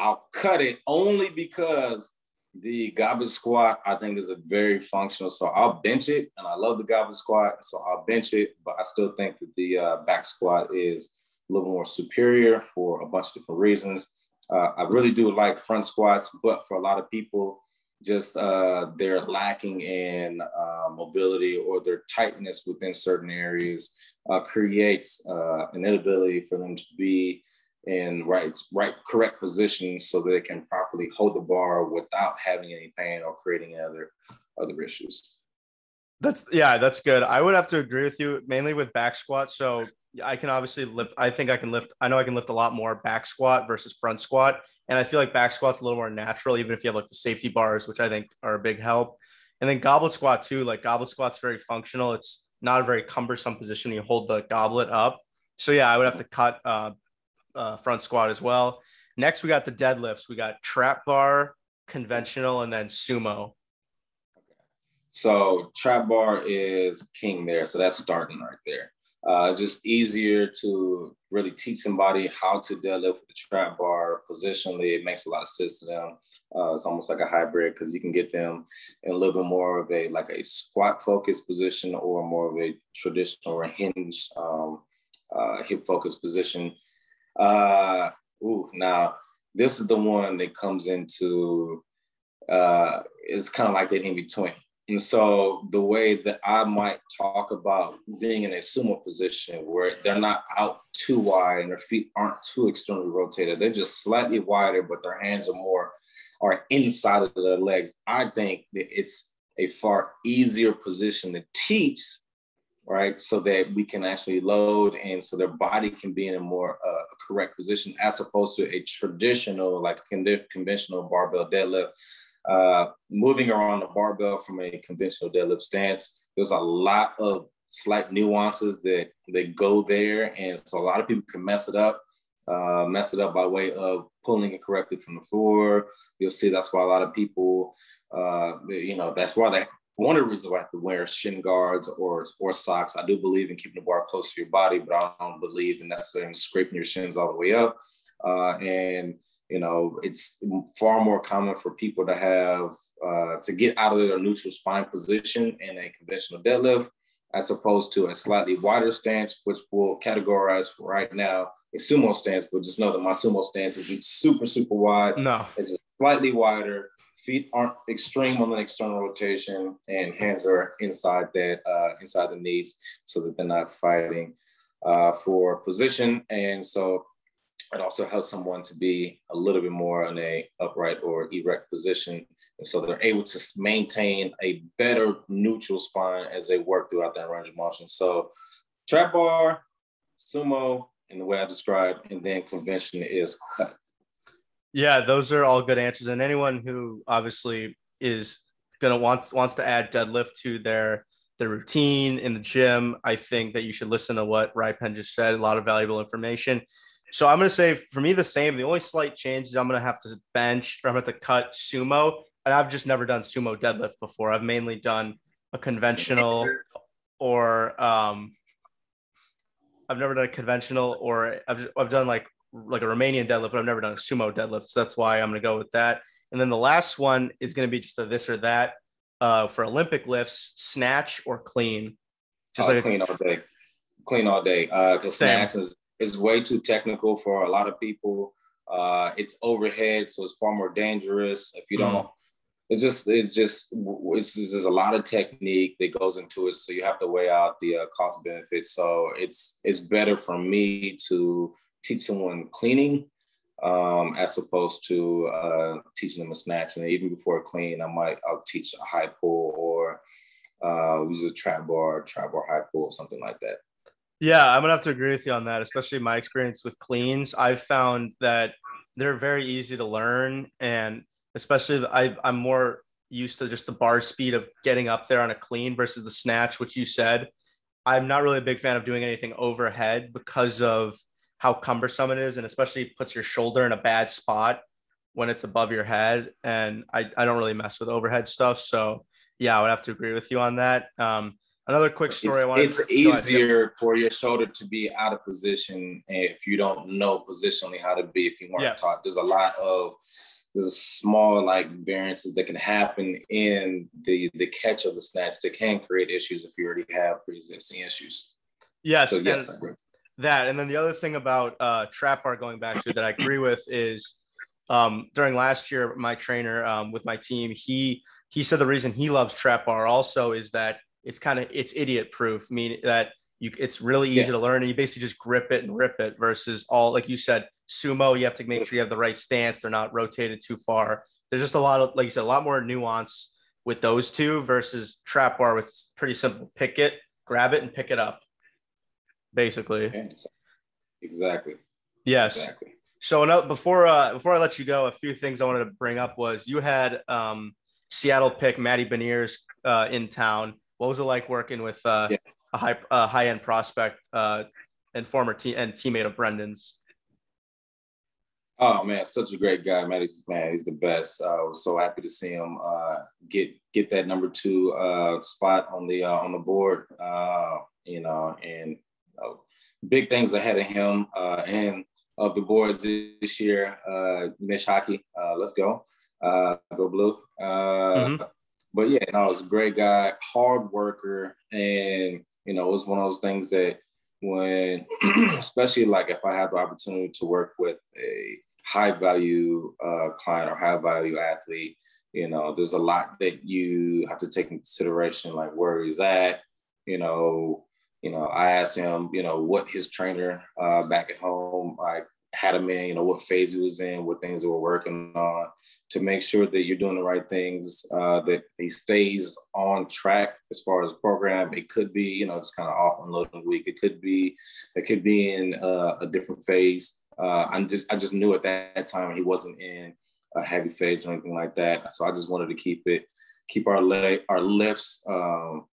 I'll cut it only because the goblet squat, I think, is a very functional. So I'll bench it, and I love the goblet squat, so I'll bench it. But I still think that the uh, back squat is a little more superior for a bunch of different reasons. Uh, I really do like front squats, but for a lot of people, just uh, they're lacking in uh, mobility or their tightness within certain areas uh, creates uh, an inability for them to be in right right correct positions so that it can properly hold the bar without having any pain or creating other other issues. That's yeah, that's good. I would have to agree with you mainly with back squat. So I can obviously lift. I think I can lift. I know I can lift a lot more back squat versus front squat, and I feel like back squat's a little more natural, even if you have like the safety bars, which I think are a big help. And then goblet squat too. Like goblet squat's very functional. It's not a very cumbersome position. You hold the goblet up. So yeah, I would have to cut uh, uh, front squat as well. Next, we got the deadlifts. We got trap bar, conventional, and then sumo. So trap bar is king there. So that's starting right there. Uh, it's just easier to really teach somebody how to deadlift with the trap bar positionally. It makes a lot of sense to them. Uh, it's almost like a hybrid because you can get them in a little bit more of a like a squat focused position or more of a traditional or hinge um, uh, hip focused position. Uh, ooh, now this is the one that comes into uh, it's kind of like that in between. And so the way that I might talk about being in a sumo position where they're not out too wide and their feet aren't too externally rotated, they're just slightly wider, but their hands are more are inside of their legs. I think that it's a far easier position to teach right? So that we can actually load and so their body can be in a more uh, correct position as opposed to a traditional, like conventional barbell deadlift. Uh, moving around the barbell from a conventional deadlift stance, there's a lot of slight nuances that that go there, and so a lot of people can mess it up. uh, mess it up by way of pulling it correctly from the floor. You'll see that's why a lot of people, uh, you know, that's why they one of the reasons why I have to wear shin guards or or socks. I do believe in keeping the bar close to your body, but I don't believe in necessarily scraping your shins all the way up. Uh, and you know, it's far more common for people to have uh, to get out of their neutral spine position in a conventional deadlift, as opposed to a slightly wider stance, which we'll categorize for right now a sumo stance. But just know that my sumo stance isn't super super wide. No, it's slightly wider feet aren't extreme on the external rotation and hands are inside that uh, inside the knees so that they're not fighting uh, for position. And so it also helps someone to be a little bit more in a upright or erect position. And so they're able to maintain a better neutral spine as they work throughout that range of motion. So trap bar sumo in the way i described and then convention is cut yeah, those are all good answers. And anyone who obviously is gonna want wants to add deadlift to their their routine in the gym, I think that you should listen to what Ripen just said. A lot of valuable information. So I'm gonna say for me the same. The only slight change is I'm gonna have to bench or I'm gonna have to cut sumo. And I've just never done sumo deadlift before. I've mainly done a conventional or um I've never done a conventional or I've I've done like like a Romanian deadlift, but I've never done a sumo deadlift. So that's why I'm going to go with that. And then the last one is going to be just a this or that uh, for Olympic lifts, snatch or clean. Just oh, like clean all day. Clean all day. Because uh, snatch is, is way too technical for a lot of people. Uh, it's overhead, so it's far more dangerous. If you don't, mm. it's just it's just it's just a lot of technique that goes into it. So you have to weigh out the uh, cost benefits. So it's it's better for me to teach someone cleaning um, as opposed to uh, teaching them a snatch. And even before a clean, I might I'll teach a high pull or uh, use a trap bar, trap bar high pull, something like that. Yeah, I'm gonna have to agree with you on that, especially my experience with cleans. I've found that they're very easy to learn, and especially the, I, I'm more used to just the bar speed of getting up there on a clean versus the snatch, which you said. I'm not really a big fan of doing anything overhead because of how cumbersome it is and especially puts your shoulder in a bad spot when it's above your head and i, I don't really mess with overhead stuff so yeah i would have to agree with you on that. Um, another quick story it's, i want to it's easier for your shoulder to be out of position if you don't know positionally how to be if you weren't yeah. taught. There's a lot of there's small like variances that can happen in the the catch of the snatch that can create issues if you already have pre-existing issues. Yes so yes that. And then the other thing about uh, trap bar going back to that i agree with is um, during last year my trainer um, with my team he he said the reason he loves trap bar also is that it's kind of it's idiot proof meaning that you it's really easy yeah. to learn and you basically just grip it and rip it versus all like you said sumo you have to make sure you have the right stance. They're not rotated too far. There's just a lot of like you said a lot more nuance with those two versus trap bar with pretty simple pick it grab it and pick it up basically. Exactly. Yes. Exactly. So before uh, before I let you go, a few things I wanted to bring up was you had um, Seattle pick Matty Beniers uh, in town. What was it like working with uh, yeah. a high uh, high end prospect uh, and former team and teammate of Brendan's? Oh man, such a great guy. Matty's man, he's the best. Uh, I was so happy to see him uh, get get that number two uh, spot on the uh, on the board. Uh, you know, and big things ahead of him uh, and of the boys this year. Uh, Mish Hockey, uh, let's go, uh, go blue. Uh, mm-hmm. But yeah, no, was a great guy, hard worker, and you know, it was one of those things that when, especially like if I have the opportunity to work with a high value uh, client or high value athlete, you know, there's a lot that you have to take into consideration, like where he's at, you know, you know, I asked him, you know, what his trainer uh, back at home like had him in, you know, what phase he was in, what things they were working on, to make sure that you're doing the right things, uh, that he stays on track as far as program. It could be, you know, it's kind of off and loading week. It could be, it could be in uh, a different phase. Uh, I just, I just knew at that time he wasn't in a heavy phase or anything like that. So I just wanted to keep it, keep our leg, our lifts um,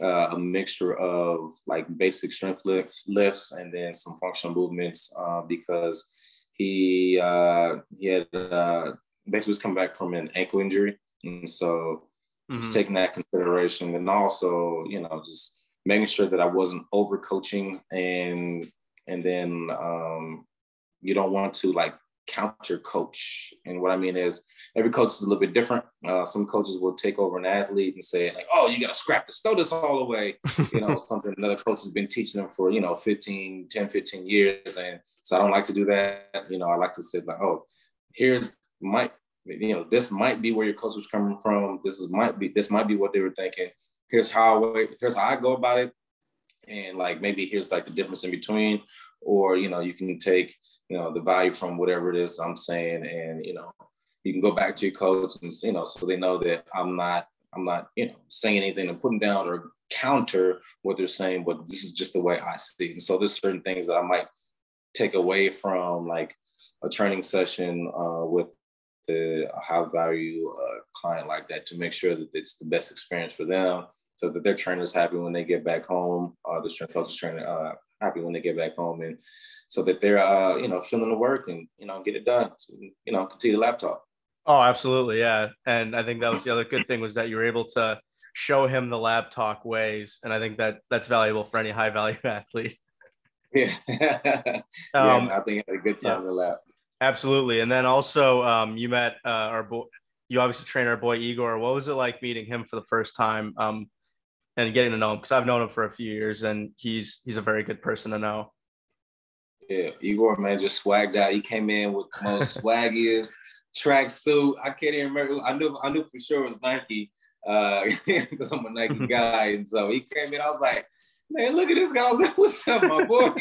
uh, a mixture of like basic strength lifts, lifts and then some functional movements uh, because he uh, he had uh, basically was coming back from an ankle injury, and so mm-hmm. was taking that consideration, and also you know just making sure that I wasn't over coaching and and then um, you don't want to like counter coach. And what I mean is every coach is a little bit different. Uh, some coaches will take over an athlete and say like, oh, you got to scrap this, throw this all away. you know, something another coach has been teaching them for, you know, 15, 10, 15 years. And so I don't like to do that. You know, I like to say like, oh, here's might, you know, this might be where your coach was coming from. This is might be, this might be what they were thinking. Here's how, I, here's how I go about it. And like, maybe here's like the difference in between or you know you can take you know the value from whatever it is I'm saying and you know you can go back to your coach and you know so they know that I'm not I'm not you know saying anything and putting down or counter what they're saying but this is just the way I see it. And so there's certain things that I might take away from like a training session uh, with the high value uh, client like that to make sure that it's the best experience for them so that their trainer's happy when they get back home uh, the strength coach is trainer uh, happy when they get back home and so that they're uh, you know feeling the work and you know get it done so, you know continue the laptop. Oh absolutely yeah and i think that was the other good thing was that you were able to show him the lab talk ways and i think that that's valuable for any high value athlete. Yeah, um, yeah i think had a good time yeah. in the lab. Absolutely and then also um, you met uh, our boy you obviously trained our boy igor. What was it like meeting him for the first time? Um, and getting to know him because I've known him for a few years and he's he's a very good person to know. Yeah, Igor man just swagged out. He came in with the most swaggiest tracksuit. I can't even remember. I knew I knew for sure it was Nike uh because I'm a Nike guy. And so he came in. I was like, man, look at this guy. I was like, what's up, my boy?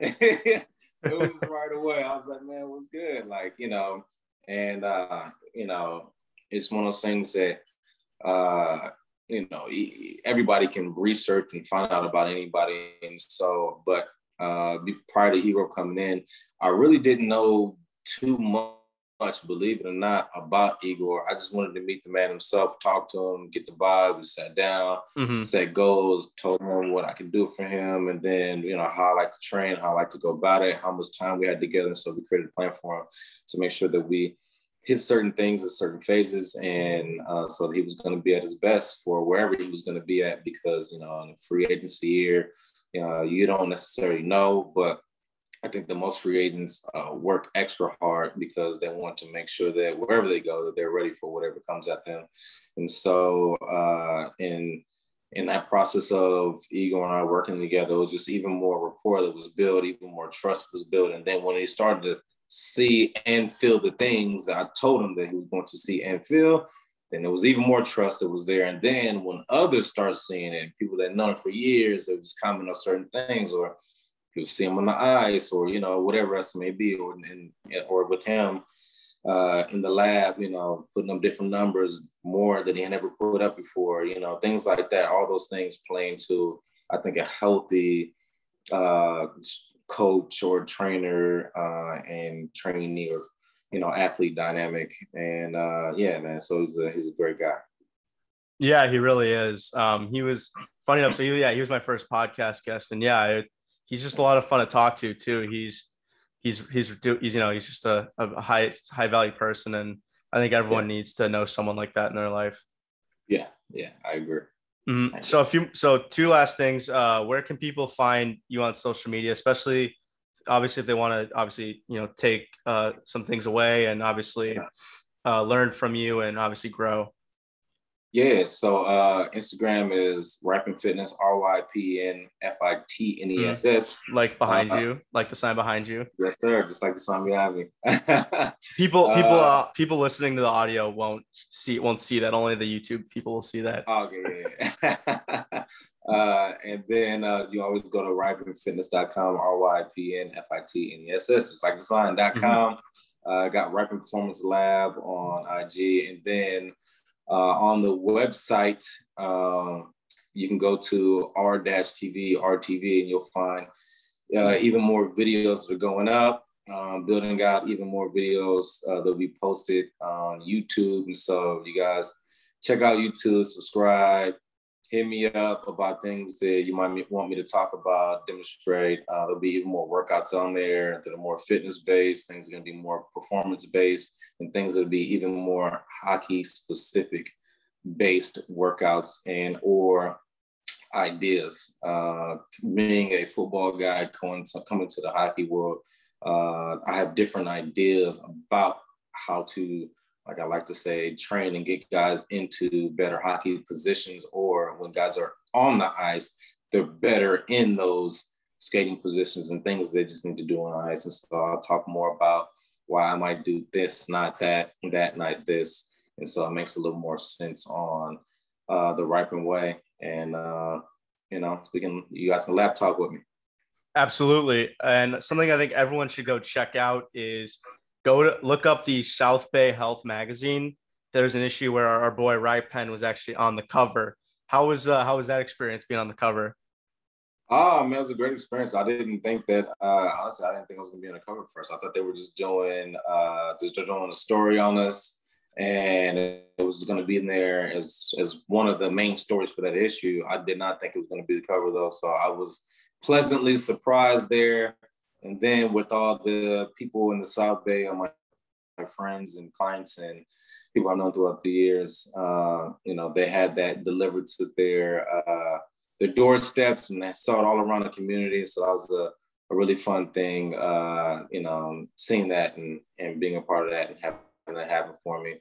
it was right away. I was like, man, what's good? Like, you know, and uh, you know, it's one of those things that uh you know everybody can research and find out about anybody and so but uh prior to Igor coming in i really didn't know too much believe it or not about igor i just wanted to meet the man himself talk to him get the vibe we sat down mm-hmm. set goals told him what i could do for him and then you know how i like to train how i like to go about it how much time we had together so we created a plan for him to make sure that we hit certain things at certain phases, and uh, so he was going to be at his best for wherever he was going to be at. Because you know, in a free agency year, you know, you don't necessarily know, but I think the most free agents uh, work extra hard because they want to make sure that wherever they go, that they're ready for whatever comes at them. And so, uh, in in that process of Igor and I working together, it was just even more rapport that was built, even more trust was built. And then when he started to see and feel the things that I told him that he was going to see and feel, then there was even more trust that was there. And then when others start seeing it, people that know him for years, they just comment on certain things, or you see him on the ice, or you know whatever else it may be, or in, or with him uh, in the lab, you know, putting up different numbers more than he had ever put up before, you know, things like that. All those things play into, I think, a healthy uh, coach or trainer uh, and trainee or you know athlete dynamic. And uh, yeah, man, so he's a he's a great guy. Yeah, he really is. Um, he was funny enough. So he, yeah, he was my first podcast guest, and yeah, it, he's just a lot of fun to talk to too. He's he's he's he's you know he's just a, a high high value person, and I think everyone yeah. needs to know someone like that in their life. Yeah, yeah, I agree. Mm-hmm. So a few, so two last things. Uh, where can people find you on social media, especially obviously if they want to obviously you know take uh, some things away and obviously uh, learn from you and obviously grow. Yeah, so uh, Instagram is Rypien Fitness, R Y P N F I T N E S S. Hmm. Like behind uh, you, like the sign behind you. Yes, sir. Just like the sign behind me. people, people, uh, uh, people listening to the audio won't see won't see that. Only the YouTube people will see that. Okay. Yeah. uh, and then uh, you always go to rypienfitness.com, R Y P N F I T N E S S, just like the sign.com. Mm-hmm. Uh, got Rypien Performance Lab on IG, and then on the website, um, you can go to r-tv, RTV, and you'll find uh, even more videos that are going up, um, building out even more videos uh, that'll be posted on YouTube. And so you guys check out YouTube, subscribe, hit me up about things that you might want me to talk about, demonstrate. Uh, there'll be even more workouts on there that are more fitness based. Things are going to be more performance based, and things that'll be even more hockey specific based workouts and or ideas. Uh, being a football guy coming to, coming to the hockey world, uh, I have different ideas about how to like I like to say, train and get guys into better hockey positions, or when guys are on the ice, they're better in those skating positions and things they just need to do on ice. And so I'll talk more about why I might do this, not that, that, not this. And so it makes a little more sense on uh, the Rypien way. And, uh, you know, we can, you guys can lap talk with me. Absolutely. And something I think everyone should go check out is go to look up the South Bay Health magazine. There's an issue where our, our boy Rypien was actually on the cover. How was uh, how was that experience being on the cover? Oh man, it was a great experience. I didn't think that uh, honestly, I didn't think I was gonna be on the cover first. I thought they were just doing uh, just doing a story on us, and it was gonna be in there as as one of the main stories for that issue. I did not think it was gonna be the cover though, so I was pleasantly surprised there. And then with all the people in the South Bay, all my, my friends and clients and people I've known throughout the years, uh, you know, they had that delivered to their uh, their doorsteps, and I saw it all around the community. So that was a, a really fun thing, uh, you know, seeing that and and being a part of that and having that happen for me.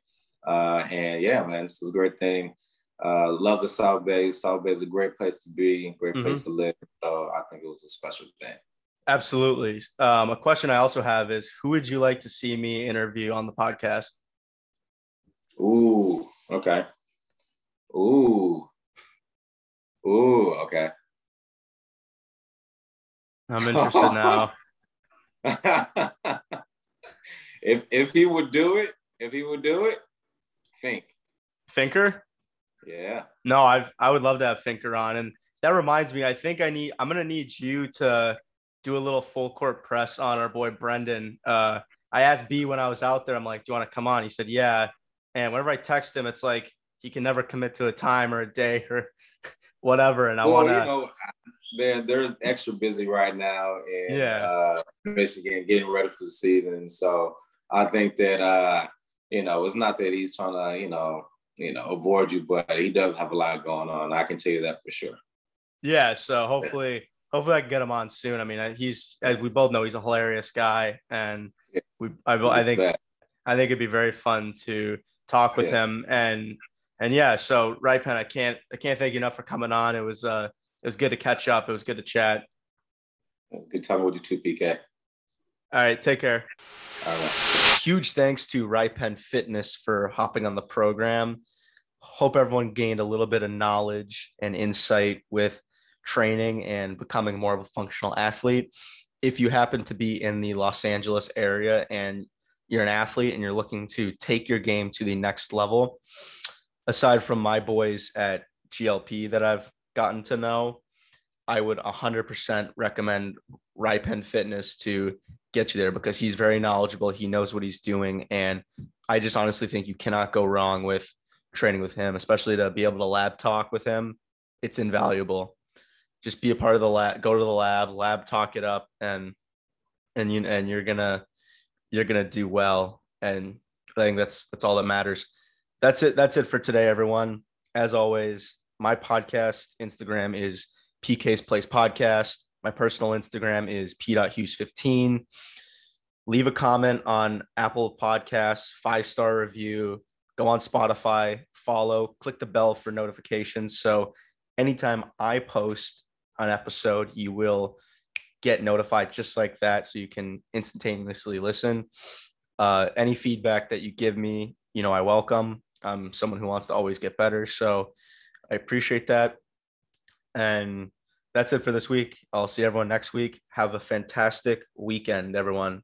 Uh, and yeah, man, this is a great thing. Uh, love the South Bay. South Bay is a great place to be, great place mm-hmm. to live. So I think it was a special thing. Absolutely. Um, a question I also have is who would you like to see me interview on the podcast? Ooh, okay. Ooh. Ooh, okay. I'm interested now. if if he would do it, if he would do it, Fink. Finker? Yeah. No, I've I would love to have Finker on. And that reminds me, I think I need I'm gonna need you to do a little full court press on our boy Brendan. Uh, I asked B when I was out there, I'm like, do you want to come on? He said, yeah. And whenever I text him, it's like he can never commit to a time or a day or whatever. And I well, want to. You know, they're they're extra busy right now in yeah. uh, Michigan, getting ready for the season. So I think that uh, you know it's not that he's trying to you know you know avoid you, but he does have a lot going on. I can tell you that for sure. Yeah. So hopefully hopefully I can get him on soon. I mean, he's as we both know he's a hilarious guy, and we I, I think I think it'd be very fun to talk with yeah. him and and yeah. So Rypien, I can't I can't thank you enough for coming on. It was uh it was good to catch up. It was good to chat. Good time with you too, PK. All right, take care. All right. Huge thanks to Rypien Fitness for hopping on the program. Hope everyone gained a little bit of knowledge and insight with training and becoming more of a functional athlete. If you happen to be in the Los Angeles area and you're an athlete and you're looking to take your game to the next level, aside from my boys at GLP that I've gotten to know, I would 100% recommend Rypien Fitness to get you there because he's very knowledgeable. He knows what he's doing. And I just honestly think you cannot go wrong with training with him, especially to be able to lab talk with him. It's invaluable just be a part of the lab, go to the lab, lab talk it up, and and you and you're gonna you're gonna do well. And I think that's that's all that matters. That's it. That's it for today, everyone. As always, my podcast Instagram is PK's Place Podcast. My personal Instagram is p.hughes15. Leave a comment on Apple Podcasts, five star review. Go on Spotify, follow, click the bell for notifications. So anytime I post an episode, you will get notified just like that so you can instantaneously listen. Uh, any feedback that you give me, you know, I welcome. I'm someone who wants to always get better. So I appreciate that. And that's it for this week. I'll see everyone next week. Have a fantastic weekend, everyone.